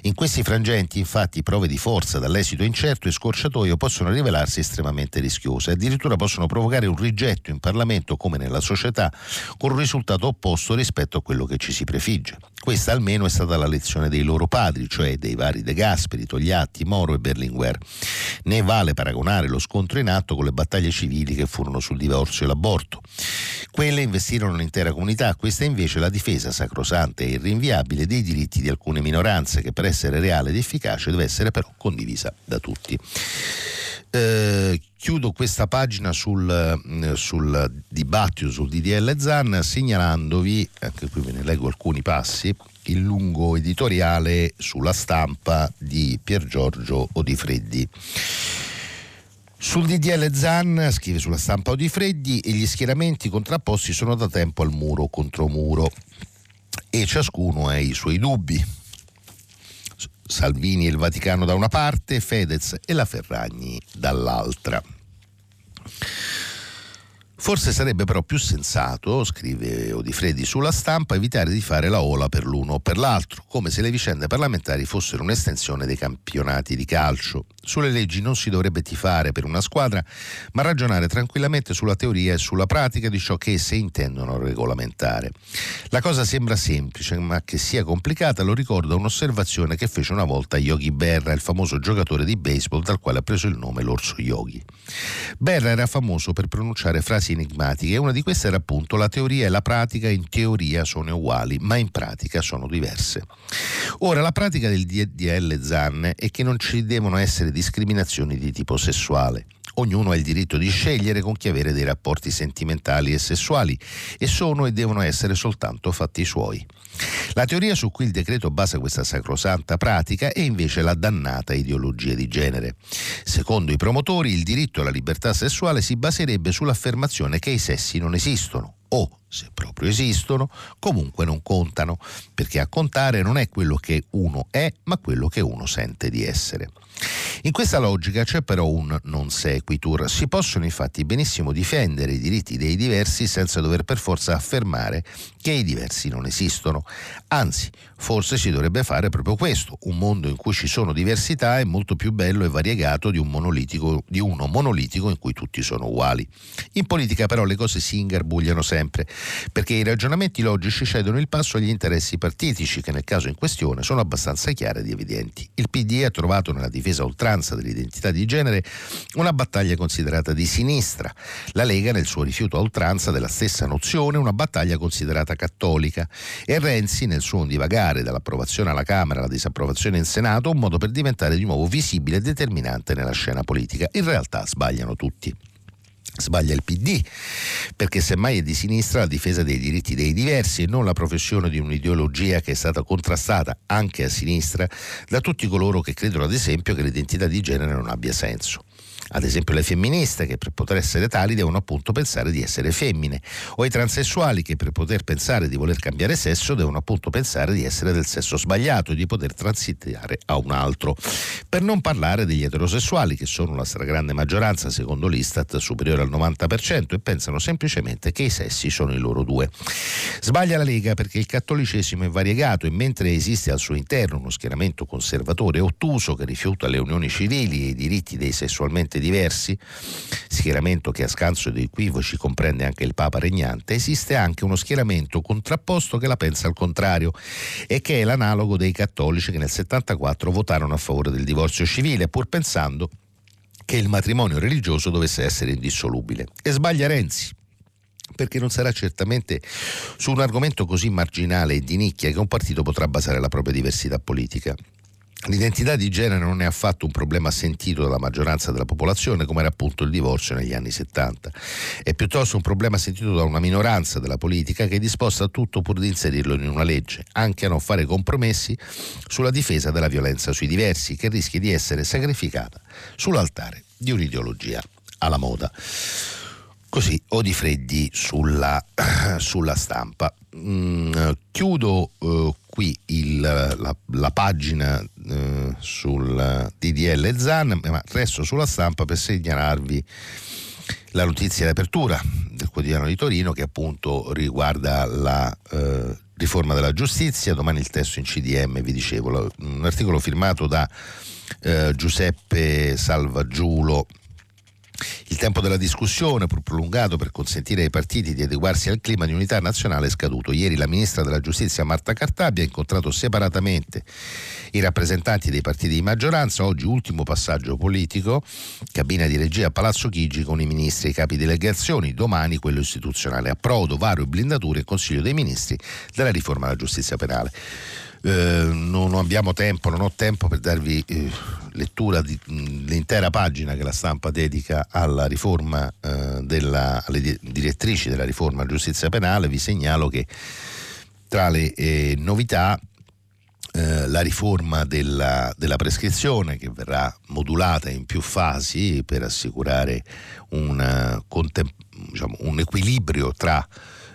In questi frangenti, infatti, prove di forza dall'esito incerto e scorciatoio possono rivelarsi estremamente rischiose, addirittura possono provocare un rigetto in Parlamento come nella società, con un risultato opposto rispetto a quello che ci si prefigge. Questa almeno è stata la lezione dei loro padri, cioè dei vari De Gasperi, Togliatti, Moro e Berlinguer. Ne vale paragonare lo scontro in atto con le battaglie civili che furono sul divorzio e l'aborto. Quelle investirono l'intera comunità, questa invece la difesa sacrosanta e irrinviabile dei diritti di alcune minoranze che per essere reale ed efficace deve essere però condivisa da tutti. Eh, chiudo questa pagina sul, eh, sul, dibattito sul DDL ZAN segnalandovi, anche qui ve ne leggo alcuni passi, il lungo editoriale sulla stampa di Pier Giorgio Odifreddi. Sul DDL Zan, scrive sulla stampa Odifreddi, gli schieramenti contrapposti sono da tempo al muro contro muro e ciascuno ha i suoi dubbi. Salvini e il Vaticano da una parte, Fedez e la Ferragni dall'altra. Forse sarebbe però più sensato, scrive Odifredi sulla stampa, evitare di fare la ola per l'uno o per l'altro, come se le vicende parlamentari fossero un'estensione dei campionati di calcio. Sulle leggi non si dovrebbe tifare per una squadra, ma ragionare tranquillamente sulla teoria e sulla pratica di ciò che esse intendono regolamentare. La cosa sembra semplice, ma che sia complicata lo ricorda un'osservazione che fece una volta Yogi Berra, il famoso giocatore di baseball dal quale ha preso il nome l'orso Yogi. Berra era famoso per pronunciare frasi enigmatiche e una di queste era appunto la teoria e la pratica in teoria sono uguali, ma in pratica sono diverse. Ora, la pratica del DDL ZAN è che non ci devono essere discriminazioni di tipo sessuale. Ognuno ha il diritto di scegliere con chi avere dei rapporti sentimentali e sessuali e sono e devono essere soltanto fatti suoi. La teoria su cui il decreto basa questa sacrosanta pratica è invece la dannata ideologia di genere. Secondo i promotori, il diritto alla libertà sessuale si baserebbe sull'affermazione che i sessi non esistono o, se proprio esistono, comunque non contano, perché a contare non è quello che uno è, ma quello che uno sente di essere. In questa logica c'è però un non sequitur. Si possono infatti benissimo difendere i diritti dei diversi senza dover per forza affermare che i diversi non esistono. Anzi, forse si dovrebbe fare proprio questo. Un mondo in cui ci sono diversità è molto più bello e variegato di, un di uno monolitico in cui tutti sono uguali. In politica però le cose si ingarbugliano sempre, perché i ragionamenti logici cedono il passo agli interessi partitici, che nel caso in questione sono abbastanza chiari ed evidenti. Il PD ha trovato nella difesa oltranza dell'identità di genere una battaglia considerata di sinistra. La Lega nel suo rifiuto a oltranza della stessa nozione una battaglia considerata cattolica e Renzi nel suo divagare dall'approvazione alla Camera alla disapprovazione in Senato un modo per diventare di nuovo visibile e determinante nella scena politica. In realtà sbagliano tutti. Sbaglia il PD, perché semmai è di sinistra la difesa dei diritti dei diversi e non la professione di un'ideologia che è stata contrastata anche a sinistra da tutti coloro che credono ad esempio che l'identità di genere non abbia senso ad esempio le femministe che per poter essere tali devono appunto pensare di essere femmine, o i transessuali che per poter pensare di voler cambiare sesso devono appunto pensare di essere del sesso sbagliato e di poter transitare a un altro. Per non parlare degli eterosessuali che sono la stragrande maggioranza secondo l'Istat superiore al 90% e pensano semplicemente che i sessi sono i loro due. Sbaglia la Lega perché il cattolicesimo è variegato e mentre esiste al suo interno uno schieramento conservatore e ottuso che rifiuta le unioni civili e i diritti dei sessualmente diversi, schieramento che a scanso dei equivoci comprende anche il Papa regnante, esiste anche uno schieramento contrapposto che la pensa al contrario e che è l'analogo dei cattolici che nel 74 votarono a favore del divorzio civile, pur pensando che il matrimonio religioso dovesse essere indissolubile. E sbaglia Renzi perché non sarà certamente su un argomento così marginale e di nicchia che un partito potrà basare la propria diversità politica. L'identità di genere non è affatto un problema sentito dalla maggioranza della popolazione come era appunto il divorzio negli anni 70, è piuttosto un problema sentito da una minoranza della politica che è disposta a tutto pur di inserirlo in una legge, anche a non fare compromessi sulla difesa della violenza sui diversi che rischia di essere sacrificata sull'altare di un'ideologia alla moda. Così, Odi Freddi sulla, sulla stampa. Mm, chiudo eh, qui il, la, la, pagina eh, sul DDL ZAN, ma resto sulla stampa per segnalarvi la notizia di apertura del quotidiano di Torino che appunto riguarda la eh, riforma della giustizia, domani il testo in CDM, vi dicevo, un articolo firmato da eh, Giuseppe Salvaggiulo il tempo della discussione, pur prolungato per consentire ai partiti di adeguarsi al clima di unità nazionale, è scaduto. Ieri la ministra della Giustizia Marta Cartabia ha incontrato separatamente i rappresentanti dei partiti di maggioranza. Oggi ultimo passaggio politico, cabina di regia a Palazzo Chigi con i ministri e i capi delegazioni. Domani quello istituzionale. Approdo, varo e blindature in Consiglio dei Ministri della riforma della giustizia penale. Eh, non abbiamo tempo, non ho tempo per darvi eh, lettura dell'intera pagina che la stampa dedica alla riforma eh, della, alle direttrici della riforma giustizia penale, vi segnalo che tra le eh, novità eh, la riforma della, della, prescrizione che verrà modulata in più fasi per assicurare una, diciamo, un equilibrio tra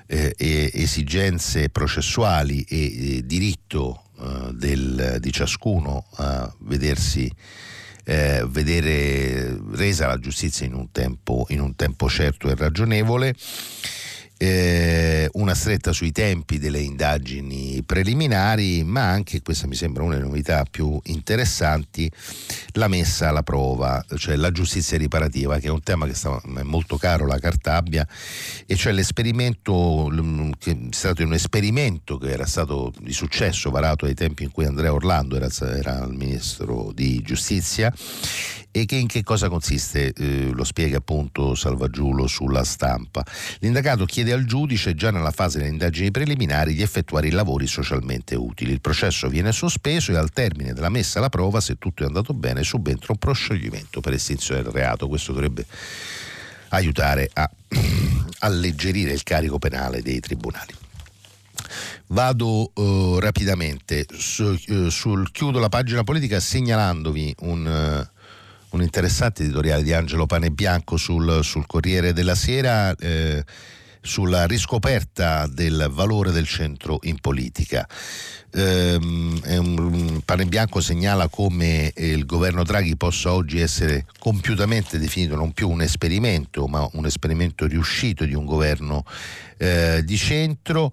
eh, esigenze processuali e eh, diritto eh, del, di ciascuno a vedersi eh, vedere resa la giustizia in un tempo, in un tempo certo e ragionevole eh, una stretta sui tempi delle indagini preliminari, ma anche, questa mi sembra una delle novità più interessanti, la messa alla prova, cioè la giustizia riparativa, che è un tema che sta, è molto caro alla Cartabia, e cioè l'esperimento, che è stato un esperimento che era stato di successo varato ai tempi in cui Andrea Orlando era, era il ministro di giustizia e che in che cosa consiste? Eh, lo spiega appunto Salvaggiulo sulla stampa. L'indagato chiede al giudice già nella fase delle indagini preliminari di effettuare i lavori socialmente utili. Il processo viene sospeso e al termine della messa alla prova, se tutto è andato bene, subentra un proscioglimento per estinzione del reato. Questo dovrebbe aiutare a alleggerire il carico penale dei tribunali. Vado uh, rapidamente su, uh, sul chiudo la pagina politica segnalandovi un uh, un interessante editoriale di Angelo Panebianco sul, sul Corriere della Sera. Eh, sulla riscoperta del valore del centro in politica. Ehm, Pane Bianco segnala come il governo Draghi possa oggi essere compiutamente definito non più un esperimento, ma un esperimento riuscito di un governo eh, di centro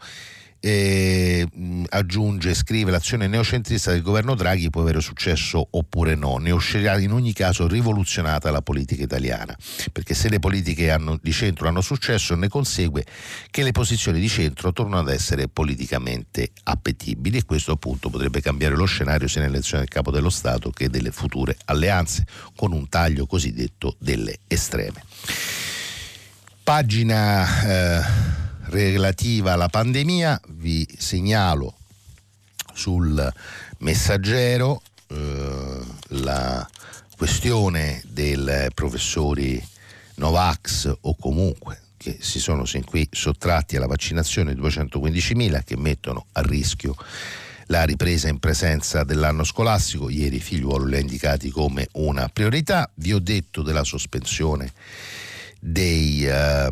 eh, aggiunge, scrive l'azione neocentrista del governo Draghi può avere successo oppure no, ne uscirà in ogni caso rivoluzionata la politica italiana, perché se le politiche hanno, di centro hanno successo ne consegue che le posizioni di centro tornano ad essere politicamente appetibili e questo appunto potrebbe cambiare lo scenario sia nell'elezione del capo dello Stato che delle future alleanze con un taglio cosiddetto delle estreme. Pagina eh, relativa alla pandemia, vi segnalo sul messaggero eh, la questione dei professori Novax o comunque che si sono sin qui sottratti alla vaccinazione 215.000 che mettono a rischio la ripresa in presenza dell'anno scolastico. Ieri Figliuolo li ha indicati come una priorità. Vi ho detto della sospensione dei, eh,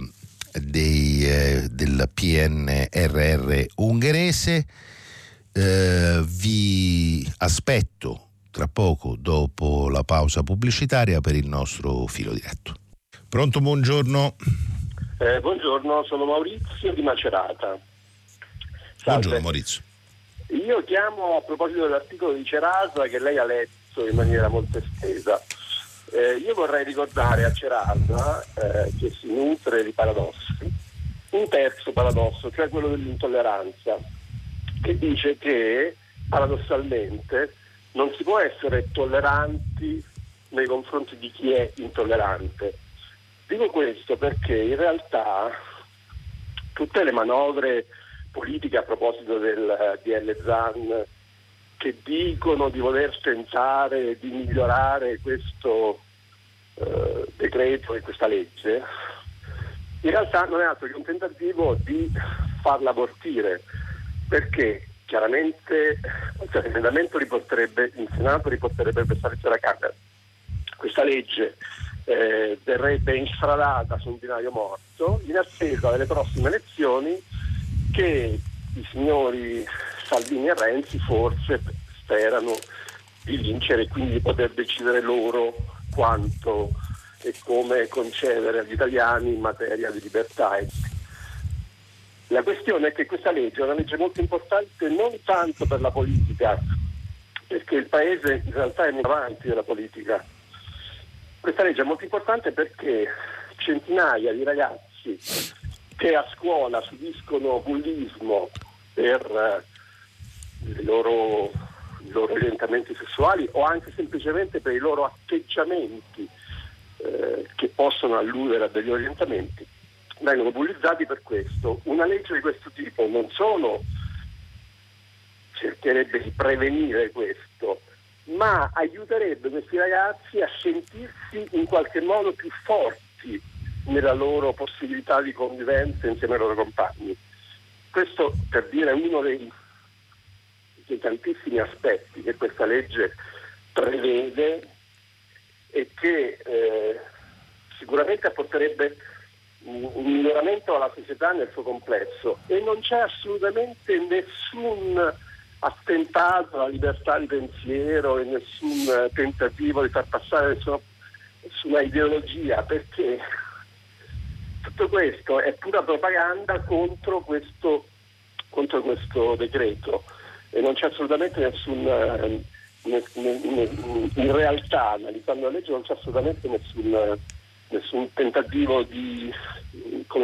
dei, eh, del PNRR ungherese. Eh, vi aspetto tra poco dopo la pausa pubblicitaria per il nostro filo diretto. Pronto, buongiorno. Eh, buongiorno, sono Maurizio di Macerata. Salve. Buongiorno Maurizio. Io chiamo a proposito dell'articolo di Cerasa che lei ha letto in maniera molto estesa. Eh, io vorrei ricordare a Cerasa, eh, che si nutre di paradossi, un terzo paradosso, cioè quello dell'intolleranza, che dice che paradossalmente non si può essere tolleranti nei confronti di chi è intollerante. Dico questo perché in realtà tutte le manovre politiche a proposito del DL ZAN che dicono di voler tentare di migliorare questo eh, decreto e questa legge, in realtà non è altro che un tentativo di farla abortire, perché chiaramente cioè, l'emendamento riporterebbe in Senato, riporterebbe per salvezza alla Camera. Questa legge eh, verrebbe infradata su un binario morto in attesa delle prossime elezioni che i signori Salvini e Renzi forse sperano di vincere e quindi di poter decidere loro quanto e come concedere agli italiani in materia di libertà. La questione è che questa legge è una legge molto importante non tanto per la politica, perché il Paese in realtà è molto avanti della politica. Questa legge è molto importante perché centinaia di ragazzi che a scuola subiscono bullismo per eh, i loro, i loro orientamenti sessuali o anche semplicemente per i loro atteggiamenti eh, che possono alludere a degli orientamenti, vengono bullizzati per questo. Una legge di questo tipo non solo cercherebbe di prevenire questo, ma aiuterebbe questi ragazzi a sentirsi in qualche modo più forti nella loro possibilità di convivenza insieme ai loro compagni. Questo per dire uno dei, dei tantissimi aspetti che questa legge prevede e che eh, sicuramente apporterebbe un miglioramento alla società nel suo complesso. E non c'è assolutamente nessun attentato alla libertà di pensiero e nessun tentativo di far passare nessuna, nessuna ideologia perché tutto questo è pura propaganda contro questo, contro questo decreto e non c'è assolutamente nessun eh, in realtà analizzando la legge non c'è assolutamente nessun, nessun tentativo di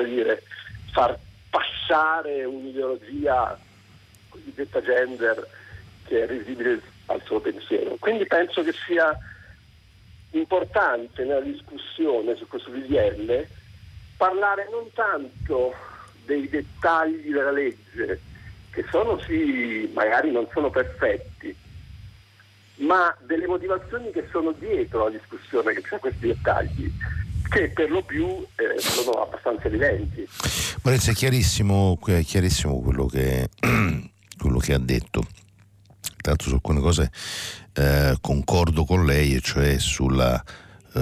dire, far passare un'ideologia cosiddetta gender che è risibile al suo pensiero. Quindi penso che sia importante nella discussione su questo DDL parlare non tanto dei dettagli della legge, che sono sì, magari non sono perfetti, ma delle motivazioni che sono dietro la discussione, che c'è questi dettagli che per lo più eh, sono abbastanza evidenti. Maurizio, è chiarissimo, è chiarissimo quello, che, quello che ha detto. Tanto su alcune cose eh, concordo con lei, e cioè sulla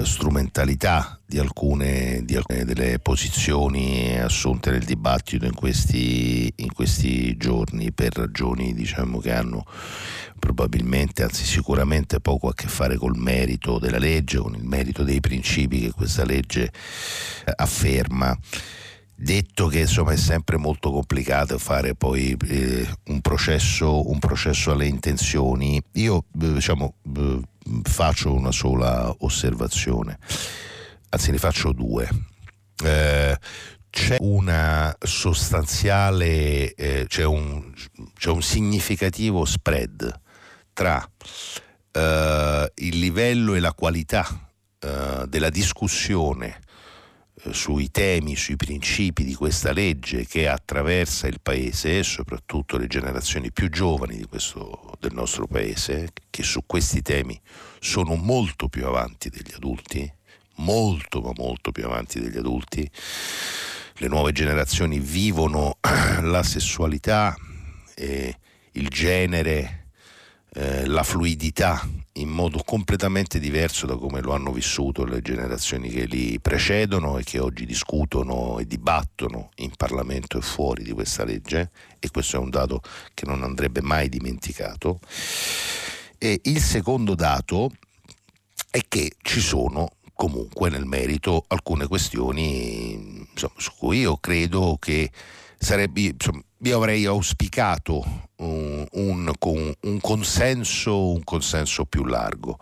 strumentalità di alcune, di alcune, delle posizioni assunte nel dibattito in questi, in questi giorni per ragioni diciamo, che hanno probabilmente, anzi sicuramente poco a che fare col merito della legge, con il merito dei principi che questa legge eh, afferma. Detto che insomma è sempre molto complicato fare poi eh, un, processo, un, processo, alle intenzioni, io eh, diciamo, eh, faccio una sola osservazione, anzi ne faccio due. Eh, c'è eh, c'è, un, c'è, un, significativo spread tra eh, il livello e la qualità eh, della discussione sui temi, sui principi di questa legge che attraversa il paese soprattutto le generazioni più giovani questo, del nostro paese, che su questi temi sono molto più avanti degli adulti, molto ma molto più avanti degli adulti. Le nuove generazioni vivono la sessualità e il genere eh, la fluidità in modo completamente diverso da come lo hanno vissuto le generazioni che li precedono e che oggi discutono e dibattono in Parlamento e fuori di questa legge e questo è un dato che non andrebbe mai dimenticato. E il secondo dato è che ci sono comunque nel merito alcune questioni insomma, su cui io credo che sarebbe, insomma, io avrei auspicato un, un, un, consenso, un, consenso, più largo.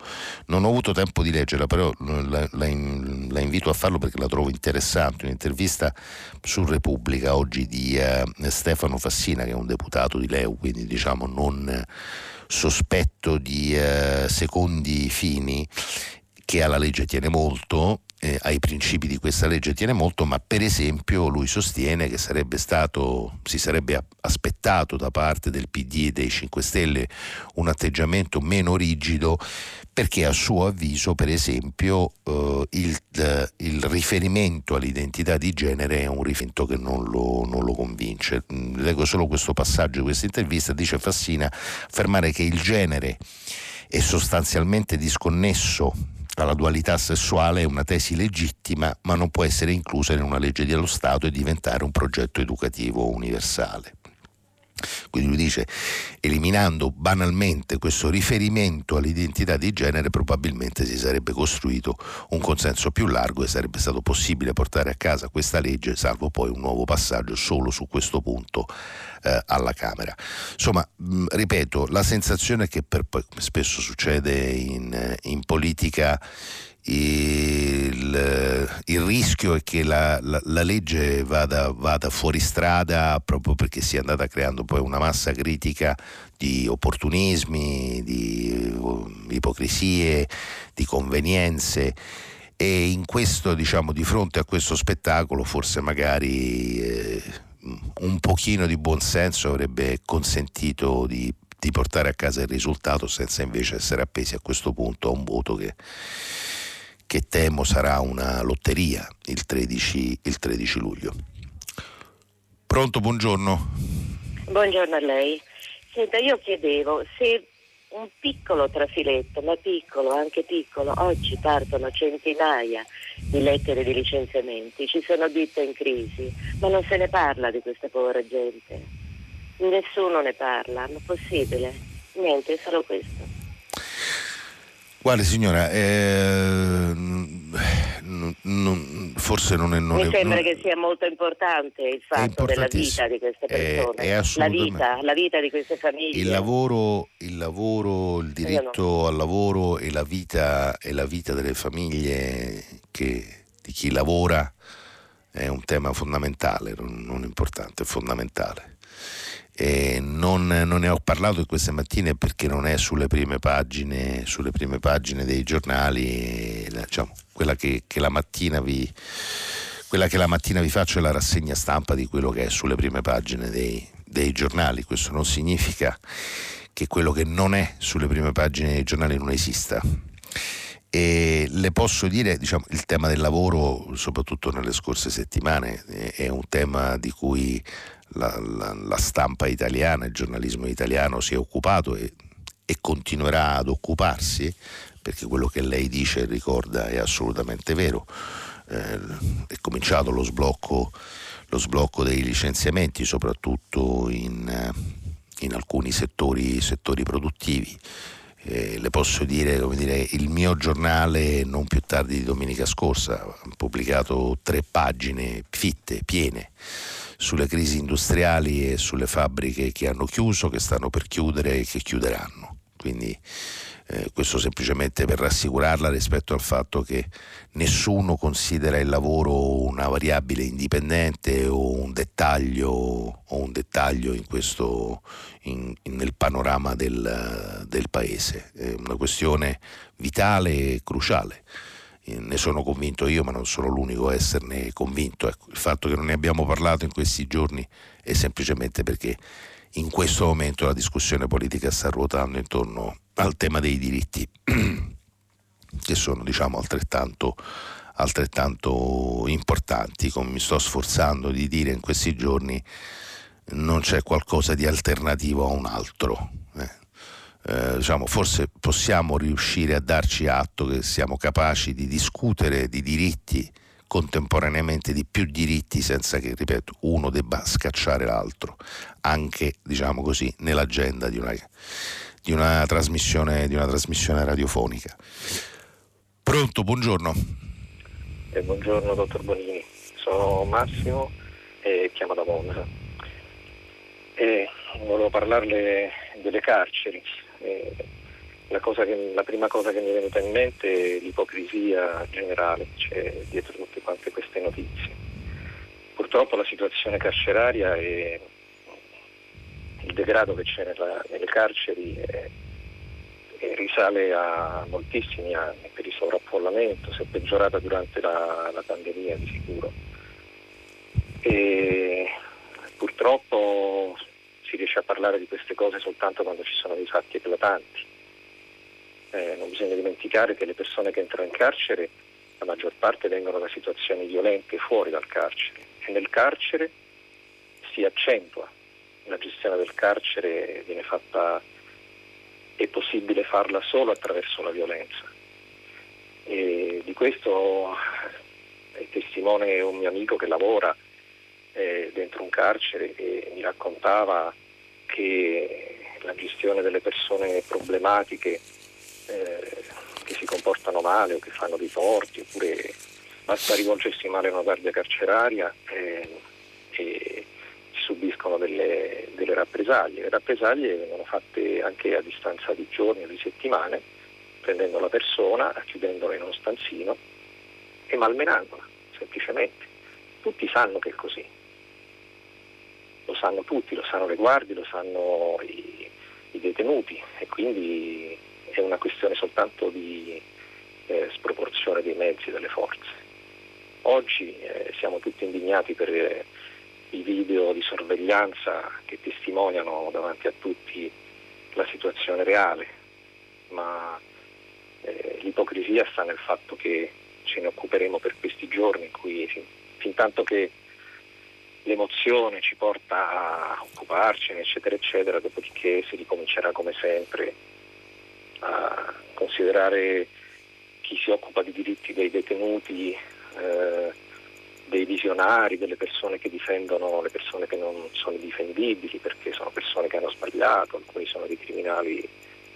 Non ho avuto tempo di leggerla, però la, la, la, invito a farlo perché la trovo interessante. Un'intervista su Repubblica oggi di uh, Stefano Fassina, che è un deputato di Leu, quindi diciamo non sospetto di uh, secondi fini, che alla legge tiene molto eh, ai principi di questa legge tiene molto, ma per esempio lui sostiene che sarebbe stato, si sarebbe aspettato da parte del PD e dei 5 Stelle un atteggiamento meno rigido perché a suo avviso, per esempio, eh, il, eh, il, riferimento all'identità di genere è un riferimento che non lo, non lo convince. Mm, leggo solo questo passaggio di questa intervista, dice Fassina, affermare che il genere è sostanzialmente disconnesso alla dualità sessuale è una tesi legittima, ma non può essere inclusa in una legge dello Stato e diventare un progetto educativo universale. Quindi lui dice, eliminando banalmente questo riferimento all'identità di genere, probabilmente si sarebbe costruito un consenso più largo e sarebbe stato possibile portare a casa questa legge, salvo poi un nuovo passaggio solo su questo punto eh, alla Camera. Insomma, mh, ripeto, la sensazione che per spesso succede in, in politica, il, il, rischio è che la, la, la legge vada, vada, fuori strada proprio perché si è andata creando poi una massa critica di opportunismi, di uh, ipocrisie, di convenienze. E in questo, diciamo, di fronte a questo spettacolo forse magari eh, un pochino di buonsenso avrebbe consentito di, di portare a casa il risultato senza invece essere appesi a questo punto a un voto che che temo sarà una lotteria il 13, il 13 luglio. Pronto, buongiorno. Buongiorno a lei. Senta, io chiedevo se un piccolo trafiletto, ma piccolo, anche piccolo, oggi partono centinaia di lettere di licenziamenti, ci sono ditte in crisi, ma non se ne parla di questa povera gente. Nessuno ne parla, ma possibile? Niente, solo questo. Guardi signora, eh, n- n- forse non è... Non Mi è, sembra non... che sia molto importante il fatto della vita di queste persone, è, è la, vita, la vita di queste famiglie. Il lavoro, il, lavoro, il diritto al lavoro e la, vita, e la vita delle famiglie che, di chi lavora è un tema fondamentale, non, non importante, è fondamentale. Eh, non, non, ne ho parlato queste mattine perché non è sulle prime pagine, sulle prime pagine dei giornali, diciamo, quella, che, che la vi, quella che la mattina vi faccio è la rassegna stampa di quello che è sulle prime pagine dei, dei giornali. Questo non significa che quello che non è sulle prime pagine dei giornali non esista. E le posso dire, diciamo, il tema del lavoro, soprattutto nelle scorse settimane, è un tema di cui la, la, la stampa italiana, il giornalismo italiano si è occupato e, e continuerà ad occuparsi, perché quello che lei dice e ricorda è assolutamente vero. Eh, è cominciato lo sblocco, lo sblocco, dei licenziamenti, soprattutto in, in alcuni settori, settori produttivi. Eh, le posso dire, dire, il mio giornale non più tardi di domenica scorsa ha pubblicato tre pagine fitte, piene sulle crisi industriali e sulle fabbriche che hanno chiuso, che stanno per chiudere e che chiuderanno. Quindi eh, questo semplicemente per rassicurarla rispetto al fatto che nessuno considera il lavoro una variabile indipendente o un dettaglio, o un dettaglio in questo, in, in, nel panorama del, del Paese. È una questione vitale e cruciale ne sono convinto io, ma non sono l'unico a esserne convinto. Ecco, il fatto che non ne abbiamo parlato in questi giorni è semplicemente perché in questo momento la discussione politica sta ruotando intorno al tema dei diritti, che sono diciamo altrettanto, altrettanto importanti, come mi sto sforzando di dire in questi giorni, non c'è qualcosa di alternativo a un altro. Eh eh, diciamo, forse possiamo riuscire a darci atto che siamo capaci di discutere di diritti contemporaneamente di più diritti senza che, ripeto, uno debba scacciare l'altro, anche diciamo così, nell'agenda di una, di una, trasmissione, di una trasmissione radiofonica. Pronto, buongiorno. Eh, buongiorno dottor Bonini, sono Massimo e chiamo da Monza. E volevo parlarle delle carceri. La, che, la, prima cosa che mi è venuta in mente è l'ipocrisia generale che c'è dietro tutte quante queste notizie. Purtroppo la situazione carceraria e il degrado che c'è nella, nelle carceri è, è risale a moltissimi anni per il sovraffollamento, si è peggiorata durante la, la pandemia di sicuro. E purtroppo si riesce a parlare di queste cose soltanto quando ci sono dei fatti eclatanti. Eh, non bisogna dimenticare che le persone che entrano in carcere, la maggior parte vengono da situazioni violente fuori dal carcere e nel carcere si accentua. La gestione del carcere viene fatta, è possibile farla solo attraverso la violenza. E di questo è testimone un mio amico che lavora eh, dentro un carcere e mi raccontava che la gestione delle persone problematiche eh, che si comportano male o che fanno dei torti oppure basta rivolgersi male a una guardia carceraria eh, e subiscono delle, delle, rappresaglie. Le rappresaglie vengono fatte anche a distanza di giorni o di settimane, prendendo la persona, chiudendola in uno stanzino e malmenandola, semplicemente. Tutti sanno che è così. Lo sanno tutti, lo sanno le guardie, lo sanno i, i detenuti e quindi è una questione soltanto di eh, sproporzione dei mezzi e delle forze. Oggi eh, siamo tutti indignati per eh, i video di sorveglianza che testimoniano davanti a tutti la situazione reale, ma eh, l'ipocrisia sta nel fatto che ce ne occuperemo per questi giorni in cui fin, fin tanto che l'emozione ci porta a occuparcene, eccetera, eccetera, dopodiché si ricomincerà come sempre a considerare chi si occupa di diritti dei detenuti eh, dei visionari, delle persone che difendono le persone che non sono difendibili perché sono persone che hanno sbagliato, alcuni sono dei criminali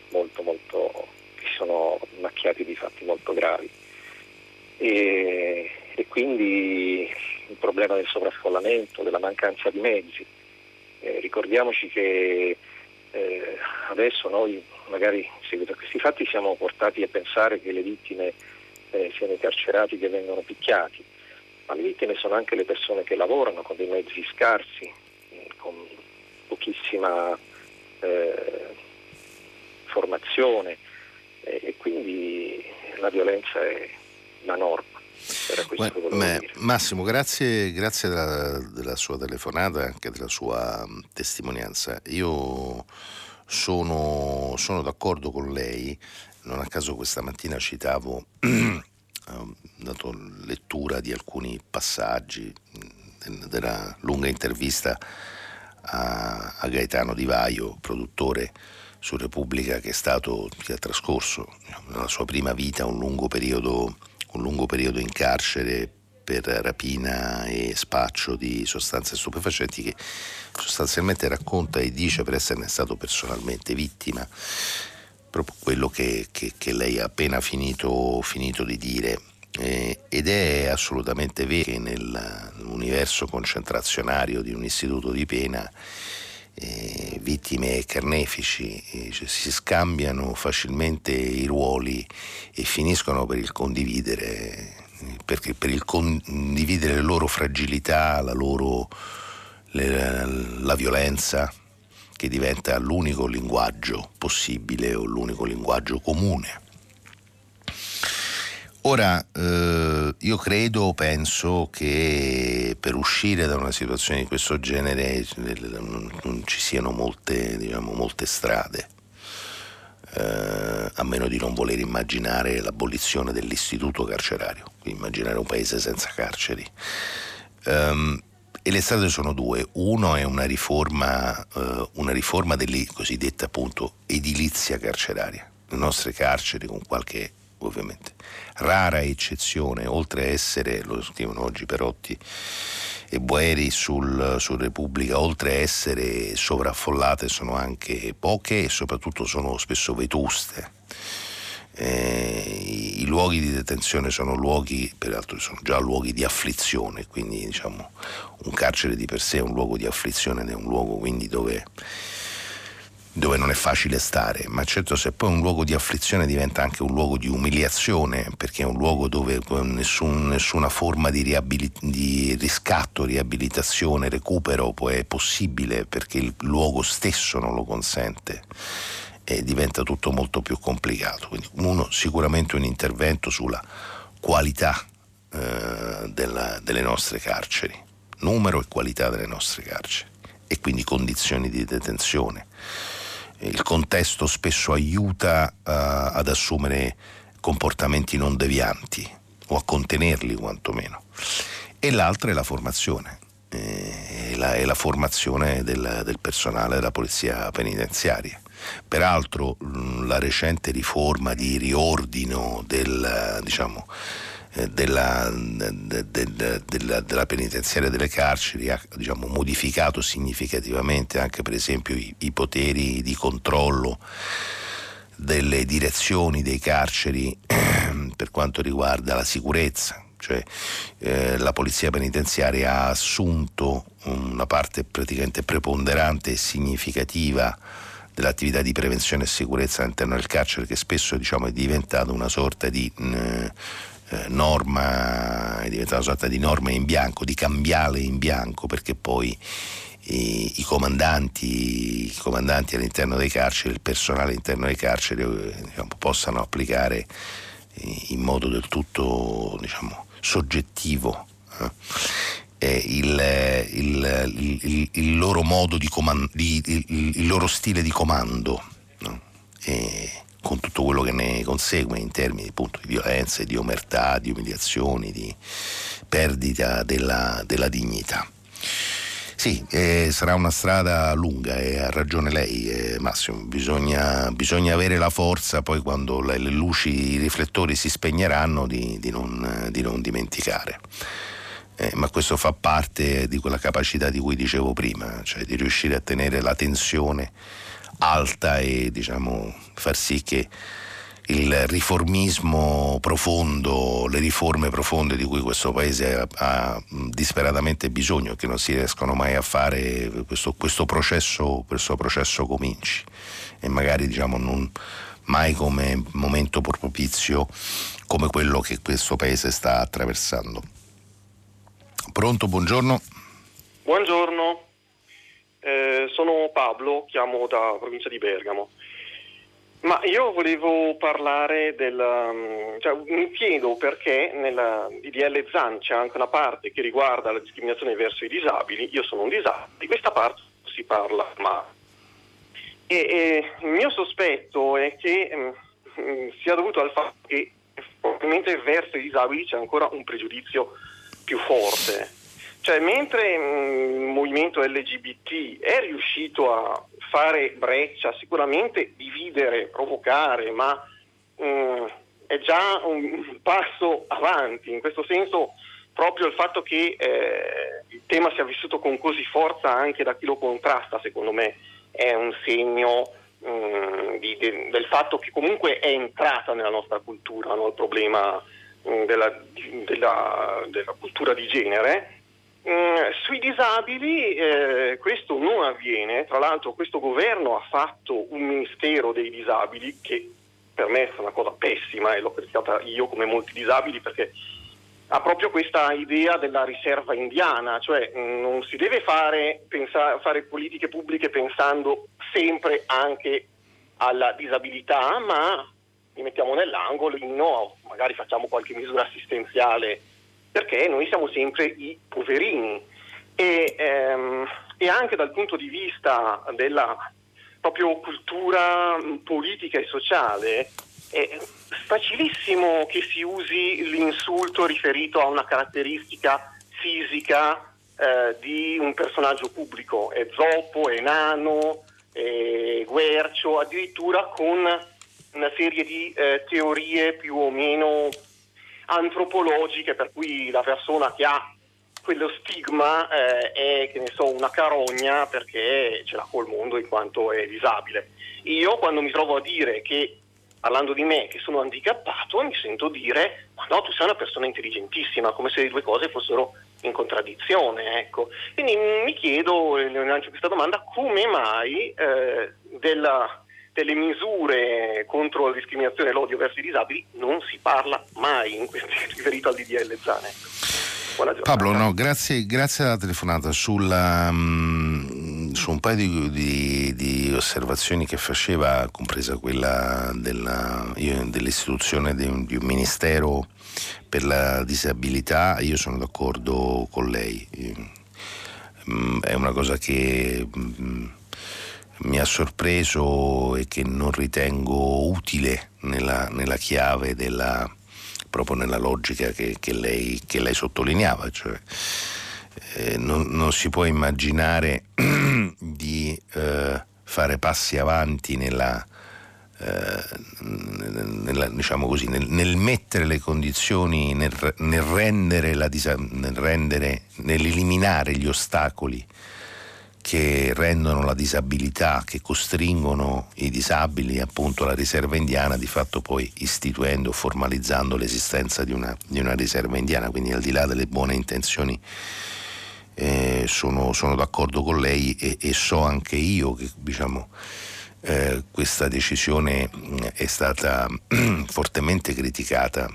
molto molto che sono macchiati di fatti molto gravi. E, e quindi il problema del sovraffollamento, della mancanza di mezzi. Eh, ricordiamoci che eh, adesso noi magari in seguito a questi fatti siamo portati a pensare che le vittime eh, siano i carcerati che vengono picchiati ma le vittime sono anche le persone che lavorano con dei mezzi scarsi, con pochissima eh, formazione e quindi la violenza è la norma. Beh, Massimo, grazie, grazie della, della, sua telefonata e anche della sua testimonianza. Io sono, sono d'accordo con lei, non a caso questa mattina citavo ho dato lettura di alcuni passaggi della lunga intervista a, a Gaetano Di Vaio, produttore su Repubblica che è stato, che ha trascorso nella sua prima vita un lungo periodo, un lungo periodo in carcere per rapina e spaccio di sostanze stupefacenti che sostanzialmente racconta e dice per esserne stato personalmente vittima proprio quello che, che, che lei ha appena finito, finito di dire. Eh, ed è assolutamente vero che nell'universo concentrazionario di un istituto di pena eh, vittime e carnefici eh, cioè, si scambiano facilmente i ruoli e finiscono per il condividere, perché per il condividere le loro fragilità, la loro le, la violenza, che diventa l'unico linguaggio possibile o l'unico linguaggio comune. Ora, eh, io credo, penso che per uscire da una situazione di questo genere non ci siano molte, diciamo, molte strade, eh, a meno di non voler immaginare l'abolizione dell'istituto carcerario, immaginare un paese senza carceri. Um, e le strade sono due. Uno è una riforma, eh, una riforma della cosiddetta appunto edilizia carceraria. Le nostre carceri con qualche ovviamente. Rara eccezione, oltre a essere, lo scrivono oggi Perotti e Boeri sul, sul Repubblica, oltre a essere sovraffollate sono anche poche e soprattutto sono spesso vetuste. Eh, i luoghi di detenzione sono luoghi, peraltro sono già luoghi di afflizione, quindi diciamo un carcere di per sé è un luogo di afflizione ed è un luogo quindi dove, dove non è facile stare, ma certo se poi un luogo di afflizione diventa anche un luogo di umiliazione, perché è un luogo dove nessun, nessuna forma di, riabilit- di riscatto, riabilitazione, recupero è possibile perché il luogo stesso non lo consente e diventa tutto molto più complicato. Quindi uno sicuramente un intervento sulla qualità eh, della, delle nostre carceri, numero e qualità delle nostre carceri e quindi condizioni di detenzione. Il contesto spesso aiuta uh, ad assumere comportamenti non devianti o a contenerli quantomeno. E l'altra è la formazione, eh, è, la, è la formazione del, del personale della polizia penitenziaria Peraltro la recente riforma di riordino del, diciamo, eh, della, de, de, de, della, della, penitenziaria delle carceri ha diciamo, modificato significativamente anche per esempio i, i poteri di controllo delle direzioni dei carceri per quanto riguarda la sicurezza, cioè eh, la polizia penitenziaria ha assunto una parte praticamente preponderante e significativa dell'attività di prevenzione e sicurezza all'interno del carcere che spesso diciamo, è diventata una sorta di eh, eh, norma, è diventata una sorta di norma in bianco, di cambiale in bianco, perché poi i, i, comandanti, i comandanti, all'interno dei carceri, il personale all'interno dei carceri eh, diciamo, possano applicare in modo del tutto diciamo, soggettivo eh, il, il, il, il, loro modo di comando, il, loro stile di comando. No? E, con tutto quello che ne consegue in termini appunto, di violenze, di omertà, di umiliazioni, di perdita della, della dignità. Sì, eh, sarà una strada lunga e ha ragione lei eh, Massimo, bisogna, bisogna, avere la forza poi quando le, le luci, i riflettori si spegneranno di, di, non, di non, dimenticare. Eh, ma questo fa parte di quella capacità di cui dicevo prima, cioè di riuscire a tenere la tensione alta e diciamo, far sì che il riformismo profondo, le riforme profonde di cui questo paese ha, ha disperatamente bisogno, che non si riescono mai a fare, questo, questo, processo, questo processo cominci e magari diciamo non mai come momento propizio come quello che questo paese sta attraversando. Pronto, buongiorno. Buongiorno. Eh, sono Pablo, chiamo da provincia di Bergamo. Ma io volevo parlare del... Um, cioè, mi chiedo perché nella DDL ZAN c'è anche una parte che riguarda la discriminazione verso i disabili, io sono un disabile, di questa parte si parla ma e, e il mio sospetto è che um, sia dovuto al fatto che probabilmente verso i disabili c'è ancora un pregiudizio più forte cioè, mentre mm, il movimento LGBT è riuscito a fare breccia, sicuramente dividere, provocare, ma um, è già un passo avanti. In questo senso, proprio il fatto che eh, il tema sia vissuto con così forza anche da chi lo contrasta, secondo me, è un segno um, di, de, del fatto che comunque è entrata nella nostra cultura no? il problema della, della, della cultura di genere Mm, sui disabili eh, questo non avviene, tra l'altro questo governo ha fatto un ministero dei disabili che per me è una cosa pessima e l'ho criticata io come molti disabili perché ha proprio questa idea della riserva indiana, cioè mh, mm, non si deve fare, pensa, fare politiche pubbliche pensando sempre anche alla disabilità, ma li mettiamo nell'angolino, magari facciamo qualche misura assistenziale perché noi siamo sempre i poverini. E, ehm, e anche dal punto di vista della proprio cultura politica e sociale è facilissimo che si usi l'insulto riferito a una caratteristica fisica eh, di un personaggio pubblico, è zoppo, è nano, è guercio, addirittura con una serie di eh, teorie più o meno antropologiche per cui la persona che ha quello stigma eh, è che ne so, una carogna perché ce l'ha col mondo in quanto è disabile. Io quando mi trovo a dire che, parlando di me, che sono handicappato, mi sento dire ma no, tu sei una persona intelligentissima, come se le due cose fossero in contraddizione. Ecco. Quindi mi chiedo, lancio questa domanda, come mai eh, della delle misure contro la discriminazione e l'odio verso i disabili non si parla mai in questo riferito al DDL Zane. Pablo, no, grazie, grazie alla telefonata. Sulla, um, su un paio di, di, di, osservazioni che faceva, compresa quella della, io, dell'istituzione di un, di un, ministero per la disabilità, io sono d'accordo con lei. Mm, è una cosa che mm, mi ha sorpreso e che non ritengo utile nella, nella chiave della, proprio nella logica che, che, lei, che lei, sottolineava, cioè eh, non, non, si può immaginare di eh, fare passi avanti nella, eh, nella, diciamo così, nel, nel, mettere le condizioni, nel, nel rendere, la, nel rendere, nell'eliminare gli ostacoli che rendono la disabilità, che costringono i disabili appunto alla riserva indiana, di fatto poi istituendo, formalizzando l'esistenza di una, di una riserva indiana, quindi al di là delle buone intenzioni eh, sono, sono, d'accordo con lei e, e, so anche io che diciamo, eh, questa decisione è stata fortemente criticata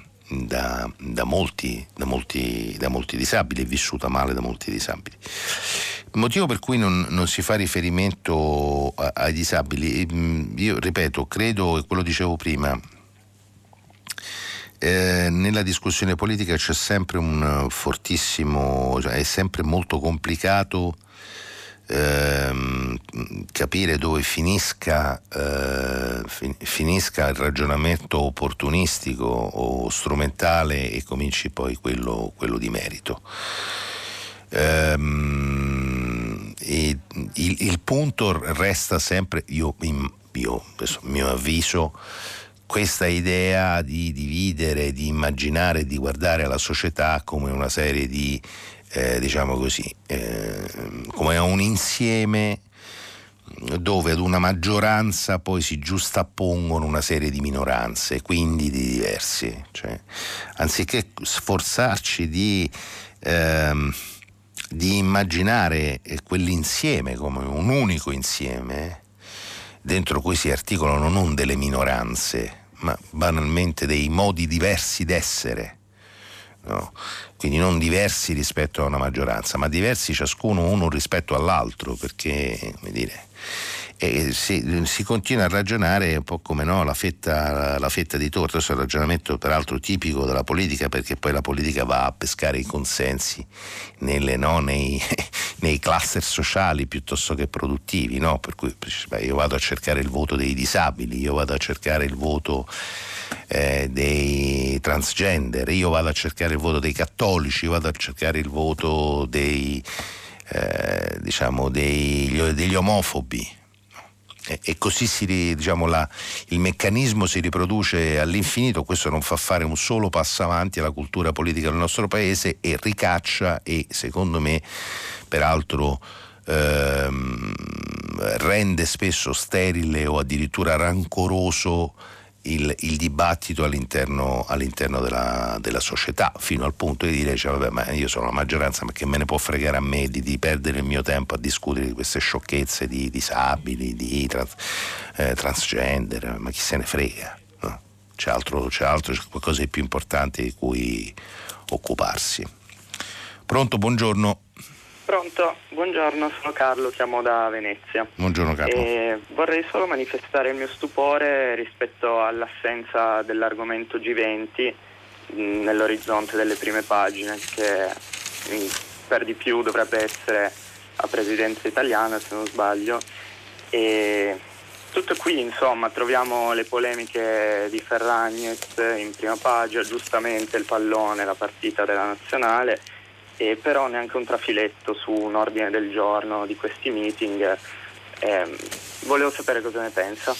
da, da, molti, da, molti, da molti disabili, è vissuta male da molti disabili. Il motivo per cui non, non si fa riferimento a, ai disabili, mm, io ripeto, credo, e quello dicevo prima, eh, nella discussione politica c'è sempre un fortissimo, cioè è sempre molto complicato ehm, capire dove finisca, eh, finisca, il ragionamento opportunistico o strumentale e cominci poi quello, quello di merito. Ehm, il, il, punto resta sempre, io, io adesso, mio avviso, questa idea di dividere, di immaginare, di guardare la società come una serie di, eh, diciamo così, eh, come un insieme dove ad una maggioranza poi si giustappongono una serie di minoranze, quindi di diversi. Cioè, anziché sforzarci di, ehm, di immaginare quell'insieme come un unico insieme, dentro cui si articolano non delle minoranze, ma banalmente dei modi diversi d'essere. No? Quindi non diversi rispetto a una maggioranza, ma diversi ciascuno uno rispetto all'altro, perché, come dire, e si, si, continua a ragionare un po' come no, la, fetta, la fetta di torta, questo è un ragionamento peraltro tipico della politica perché poi la politica va a pescare i consensi nelle, no, nei, nei, cluster sociali piuttosto che produttivi, no? per cui beh, io vado a cercare il voto dei disabili, io vado a cercare il voto eh, dei transgender, io vado a cercare il voto dei cattolici, vado a cercare il voto dei, eh, diciamo, dei, degli omofobi. E, così si, diciamo, la, il meccanismo si riproduce all'infinito, questo non fa fare un solo passo avanti alla cultura politica del nostro paese e ricaccia e secondo me peraltro ehm, rende spesso sterile o addirittura rancoroso il, il dibattito all'interno, all'interno della, della, società, fino al punto di dire, cioè, vabbè, ma io sono la maggioranza, ma che me ne può fregare a me di, di perdere il mio tempo a discutere di queste sciocchezze di disabili, di trans, eh, transgender, ma chi se ne frega? No? C'è, altro, c'è altro, c'è qualcosa di più importante di cui occuparsi. Pronto, buongiorno. Pronto, buongiorno, sono Carlo, chiamo da Venezia. Buongiorno Carlo. E vorrei solo manifestare il mio stupore rispetto all'assenza dell'argomento G20 nell'orizzonte delle prime pagine, che per di più dovrebbe essere a presidenza italiana, se non sbaglio. E tutto qui, insomma, troviamo le polemiche di Ferragnez in prima pagina, giustamente il pallone, la partita della nazionale e però neanche un trafiletto su un ordine del giorno di questi meeting. Eh, volevo sapere cosa ne pensa.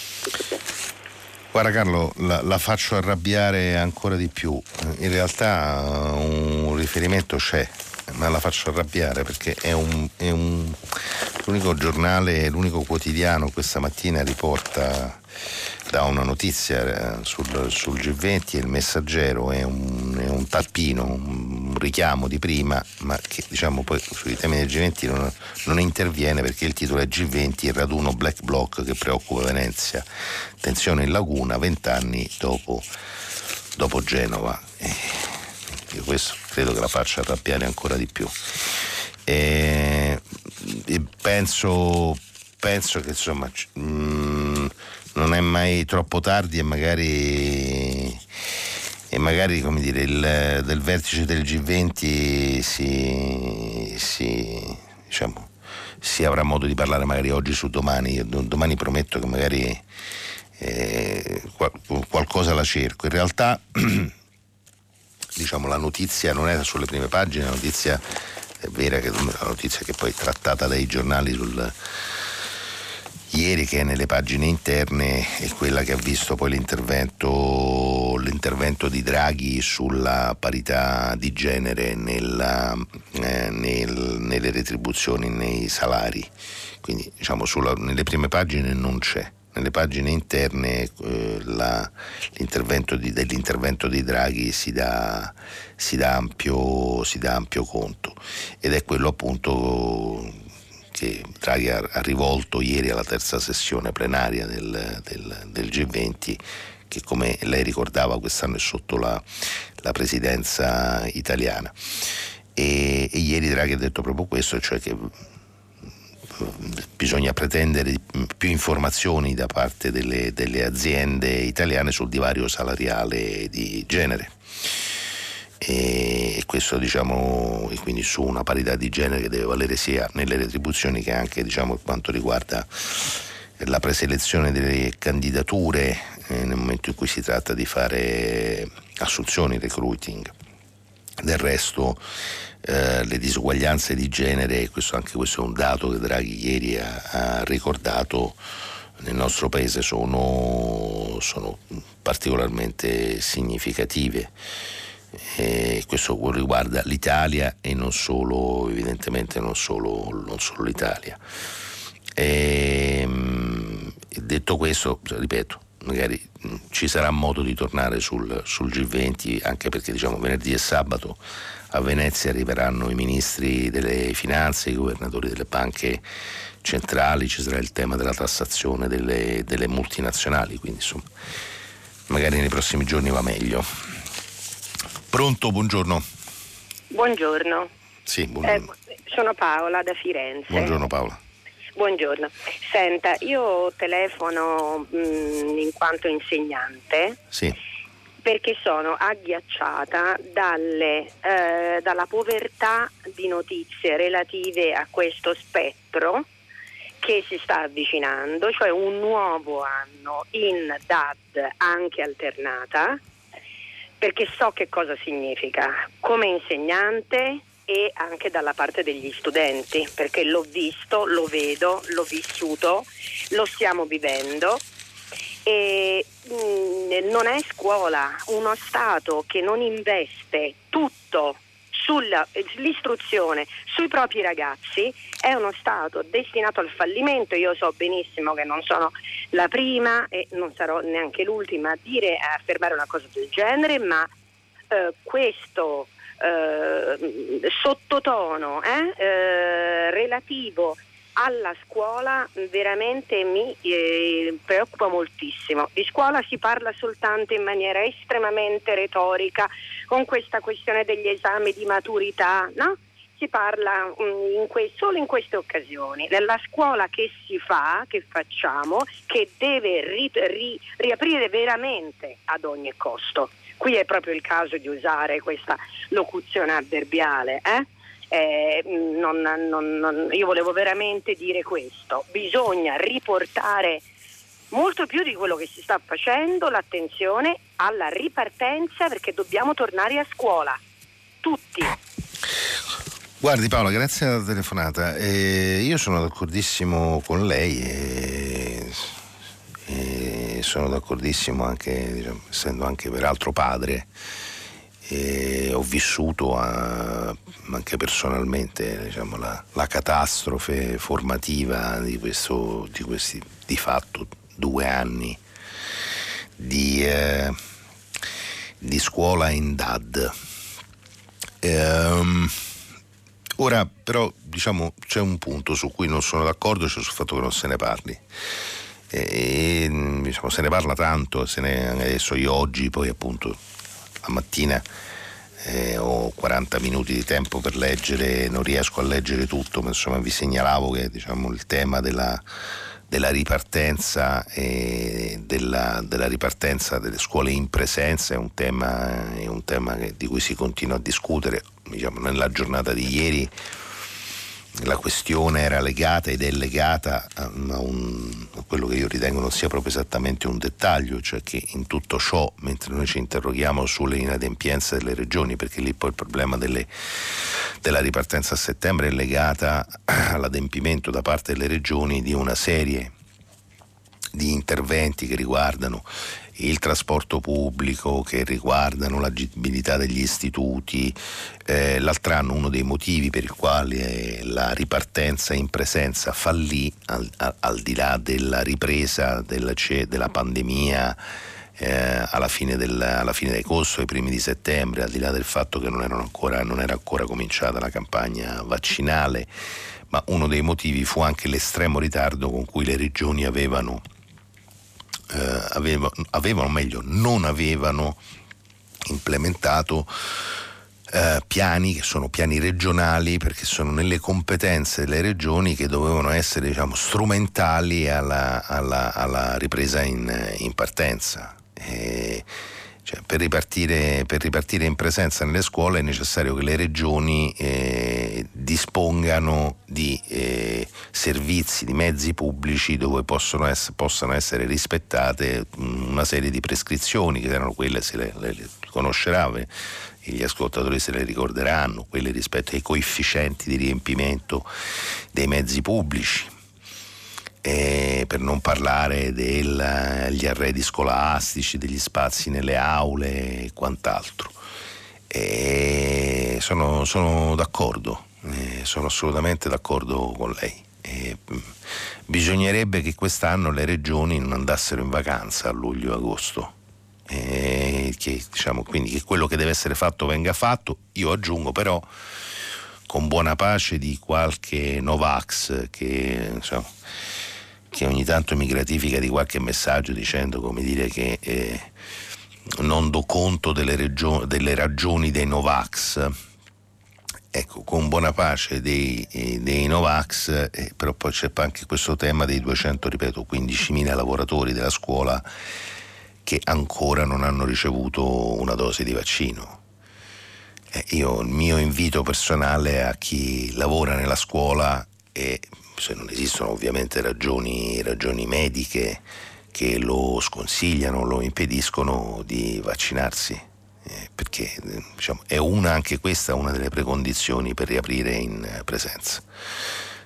Guarda Carlo, la, la, faccio arrabbiare ancora di più. In realtà un riferimento c'è, ma la faccio arrabbiare perché è, un, è un, l'unico giornale, l'unico quotidiano questa mattina riporta da una notizia eh, sul, sul G20 e il messaggero è un, è un tappino, un richiamo di prima, ma che diciamo poi sui temi del G20 non, non interviene perché il titolo è G20 il raduno Black Bloc che preoccupa Venezia. Tensione in laguna, vent'anni dopo, dopo Genova. E io questo credo che la faccia arrabbiare ancora di più. E, e penso, penso che insomma. Mh, mm, non è mai troppo tardi e magari, e magari come dire, il, del vertice del G20 si, si, diciamo, si, avrà modo di parlare magari oggi su domani. Io domani prometto che magari eh, qualcosa la cerco. In realtà diciamo, la notizia non era sulle prime pagine, la notizia è vera che la notizia che poi è trattata dai giornali sul ieri che è nelle pagine interne è quella che ha visto poi l'intervento, l'intervento di Draghi sulla parità di genere nella, eh, nel, nelle retribuzioni, nei salari. Quindi diciamo sulla, nelle prime pagine non c'è nelle pagine interne eh, la, l'intervento di, dell'intervento di Draghi si dà, si, dà ampio, si dà, ampio, conto ed è quello appunto che Draghi ha, ha rivolto ieri alla terza sessione plenaria del, del, del, G20 che come lei ricordava quest'anno è sotto la, la presidenza italiana. E, e ieri Draghi ha detto proprio questo, cioè che bisogna pretendere più informazioni da parte delle, delle aziende italiane sul divario salariale di genere e questo diciamo e quindi su una parità di genere che deve valere sia nelle retribuzioni che anche diciamo, per quanto riguarda la preselezione delle candidature eh, nel momento in cui si tratta di fare assunzioni, recruiting. Del resto eh, le disuguaglianze di genere, questo, anche questo è un dato che Draghi ieri ha, ha ricordato, nel nostro paese sono, sono particolarmente significative. E questo riguarda l'Italia e non solo, evidentemente non solo, non solo l'Italia. E, ehm, detto questo, ripeto, magari ci sarà modo di tornare sul, sul G20 anche perché diciamo venerdì e sabato a Venezia arriveranno i ministri delle finanze, i governatori delle banche centrali, ci sarà il tema della tassazione delle, delle multinazionali, quindi insomma magari nei prossimi giorni va meglio. Pronto, buongiorno. Buongiorno. Sì, buongiorno. Eh, sono Paola da Firenze. Buongiorno Paola. Buongiorno. Senta, io telefono mh, mm, in quanto insegnante. Sì perché sono agghiacciata dalle, eh, dalla povertà di notizie relative a questo spettro che si sta avvicinando, cioè un nuovo anno in DAD anche alternata, perché so che cosa significa come insegnante e anche dalla parte degli studenti, perché l'ho visto, lo vedo, l'ho vissuto, lo stiamo vivendo. E mh, mm, non è scuola, uno Stato che non investe tutto sull'istruzione sui propri ragazzi è uno Stato destinato al fallimento. Io so benissimo che non sono la prima e non sarò neanche l'ultima a dire a affermare una cosa del genere, ma eh, questo eh, sottotono eh, eh relativo alla scuola veramente mi eh, preoccupa moltissimo. Di scuola si parla soltanto in maniera estremamente retorica con questa questione degli esami di maturità, no? Si parla um, in que- solo in queste occasioni. Nella scuola che si fa, che facciamo, che deve ri- ri- riaprire veramente ad ogni costo. Qui è proprio il caso di usare questa locuzione avverbiale. Eh? Eh, non, non, non, io volevo veramente dire questo, bisogna riportare molto più di quello che si sta facendo l'attenzione alla ripartenza perché dobbiamo tornare a scuola, tutti. Guardi Paola, grazie alla telefonata. Eh, io sono d'accordissimo con lei e, e sono d'accordissimo anche, diciamo, essendo anche peraltro padre e ho vissuto a, anche personalmente diciamo, la, la, catastrofe formativa di, questo, di, questi di fatto due anni di, eh, di scuola in DAD. Ehm, ora però diciamo, c'è un punto su cui non sono d'accordo, cioè sul fatto che non se ne parli. E, diciamo, se ne parla tanto, se ne, adesso io oggi poi appunto la mattina eh, ho 40 minuti di tempo per leggere, non riesco a leggere tutto, ma insomma vi segnalavo che diciamo, il tema della, della ripartenza e della, della, ripartenza delle scuole in presenza è un tema, è un tema che, di cui si continua a discutere. Diciamo, nella giornata di ieri la questione era legata ed è legata a, un, a, quello che io ritengo non sia proprio esattamente un dettaglio, cioè che in tutto ciò, mentre noi ci interroghiamo sulle inadempienze delle regioni, perché lì poi il problema delle, della ripartenza a settembre è legata all'adempimento da parte delle regioni di una serie interventi che riguardano il trasporto pubblico, che riguardano l'agibilità degli istituti. Eh, l'altro anno uno dei motivi per i quali la ripartenza in presenza fallì, al, al, al di là della ripresa della, della pandemia, eh, alla, fine del, alla, fine del, corso, ai primi di settembre, al di là del fatto che non, ancora, non era ancora cominciata la campagna vaccinale, ma uno dei motivi fu anche l'estremo ritardo con cui le regioni avevano, eh, avevano, avevano meglio, non avevano implementato eh, piani che sono piani regionali perché sono nelle competenze delle regioni che dovevano essere diciamo, strumentali alla, alla, alla ripresa in, in partenza. E, cioè, per, ripartire, per, ripartire, in presenza nelle scuole è necessario che le regioni eh, dispongano di eh, servizi, di mezzi pubblici dove ess- possano essere rispettate una serie di prescrizioni che erano quelle, se le, le, le conoscerà, gli ascoltatori se le ricorderanno, quelle rispetto ai coefficienti di riempimento dei mezzi pubblici eh, per non parlare degli arredi scolastici, degli spazi nelle aule e quant'altro. E sono, sono, d'accordo, eh, sono assolutamente d'accordo con lei. E, bisognerebbe che quest'anno le regioni non andassero in vacanza a luglio agosto. Eh, che, diciamo, quindi che quello che deve essere fatto venga fatto. Io aggiungo però con buona pace di qualche Novax che insomma, che ogni tanto mi gratifica di qualche messaggio dicendo come dire che eh, non do conto delle, regio- delle, ragioni dei Novax. Ecco, con buona pace dei, eh, dei Novax, eh, però poi c'è anche questo tema dei 200, ripeto, 15.000 lavoratori della scuola che ancora non hanno ricevuto una dose di vaccino. Eh, io il mio invito personale a chi lavora nella scuola è se non esistono ovviamente ragioni, ragioni mediche che lo sconsigliano, lo impediscono di vaccinarsi, eh, perché diciamo, è una anche questa una delle precondizioni per riaprire in presenza.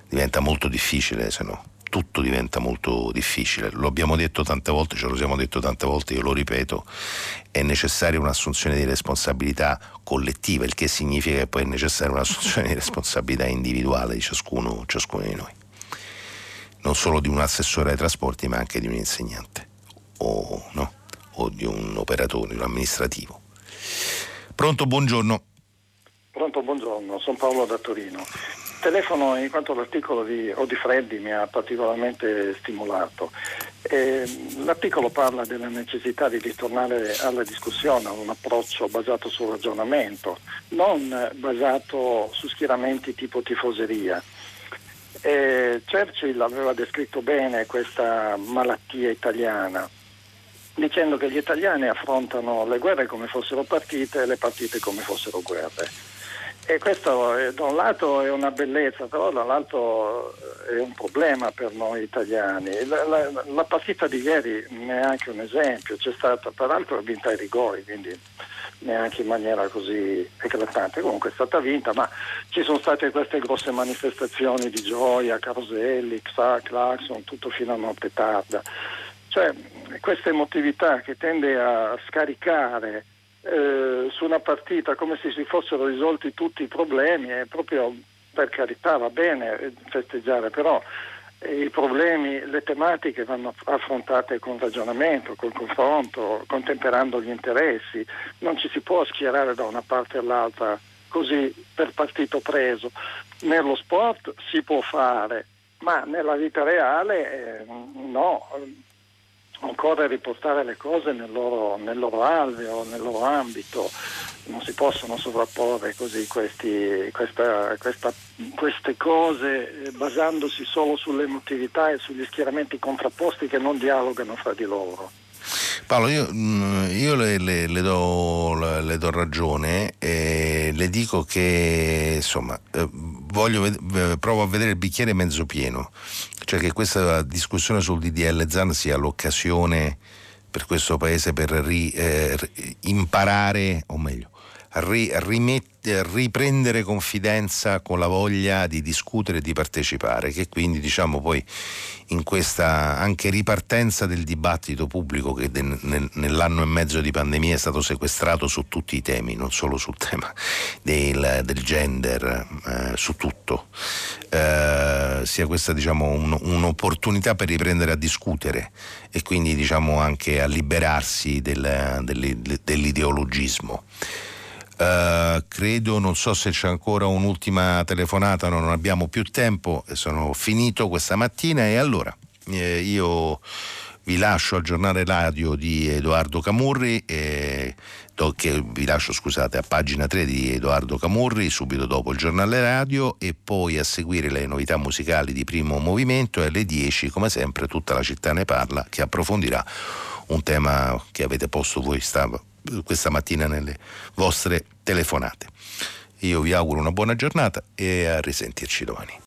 Diventa molto difficile se no tutto diventa molto difficile. Lo abbiamo detto tante volte, ce lo siamo detto tante volte, io lo ripeto, è necessaria un'assunzione di responsabilità collettiva, il che significa che poi è necessaria un'assunzione di responsabilità individuale di ciascuno, ciascuno di noi non solo di un assessore ai trasporti ma anche di un insegnante o, no? o di un operatore, un amministrativo. Pronto, buongiorno. Pronto, buongiorno, sono Paolo da Torino. Telefono in quanto l'articolo di Odi Freddi mi ha particolarmente stimolato. Eh, l'articolo parla della necessità di ritornare alla discussione, a un approccio basato sul ragionamento, non basato su schieramenti tipo tifoseria. Eh, Churchill aveva descritto bene questa malattia italiana, dicendo che gli italiani affrontano le guerre come fossero partite e le partite come fossero guerre. E questo eh, da un lato è una bellezza, però dall'altro è un problema per noi italiani. La, la, la partita di ieri ne è anche un esempio, c'è stata, peraltro vinta ai rigori, quindi neanche in maniera così eclatante, comunque è stata vinta, ma ci sono state queste grosse manifestazioni di gioia, caroselli, claxon, tutto fino a notte tarda. Cioè questa emotività che tende a scaricare eh, su una partita come se si fossero risolti tutti i problemi è proprio per carità va bene festeggiare, però i problemi, le tematiche vanno affrontate con ragionamento, col confronto, contemperando gli interessi, non ci si può schierare da una parte all'altra così per partito preso. Nello sport si può fare, ma nella vita reale eh, no, occorre riportare le cose nel loro, nel loro alveo, nel loro ambito non si possono sovrapporre così questi, questa, questa, queste cose eh, basandosi solo sull'emotività e sugli schieramenti contrapposti che non dialogano fra di loro. Paolo, io, mm, io le, le, le, do, le, do, ragione e le dico che insomma eh, voglio, provo a vedere il bicchiere mezzo pieno, cioè che questa discussione sul DDL ZAN sia l'occasione per questo paese per ri, eh, imparare, o meglio, ri, rimette, riprendere confidenza con la voglia di discutere e di partecipare, che quindi diciamo poi in questa anche ripartenza del dibattito pubblico che de, nel, nell'anno e mezzo di pandemia è stato sequestrato su tutti i temi, non solo sul tema del, del gender, eh, su tutto, eh, sia questa diciamo, un, un'opportunità per riprendere a discutere e quindi diciamo, anche a liberarsi del, dell'ideologismo. Uh, credo, non so se c'è ancora un'ultima telefonata, no, non abbiamo più tempo, sono finito questa mattina e allora eh, io vi lascio al giornale radio di Edoardo Camurri, eh, che vi lascio scusate a pagina 3 di Edoardo Camurri, subito dopo il giornale radio e poi a seguire le novità musicali di primo movimento e alle 10 come sempre tutta la città ne parla che approfondirà un tema che avete posto voi stava questa mattina nelle vostre telefonate. Io vi auguro una buona giornata e a risentirci domani.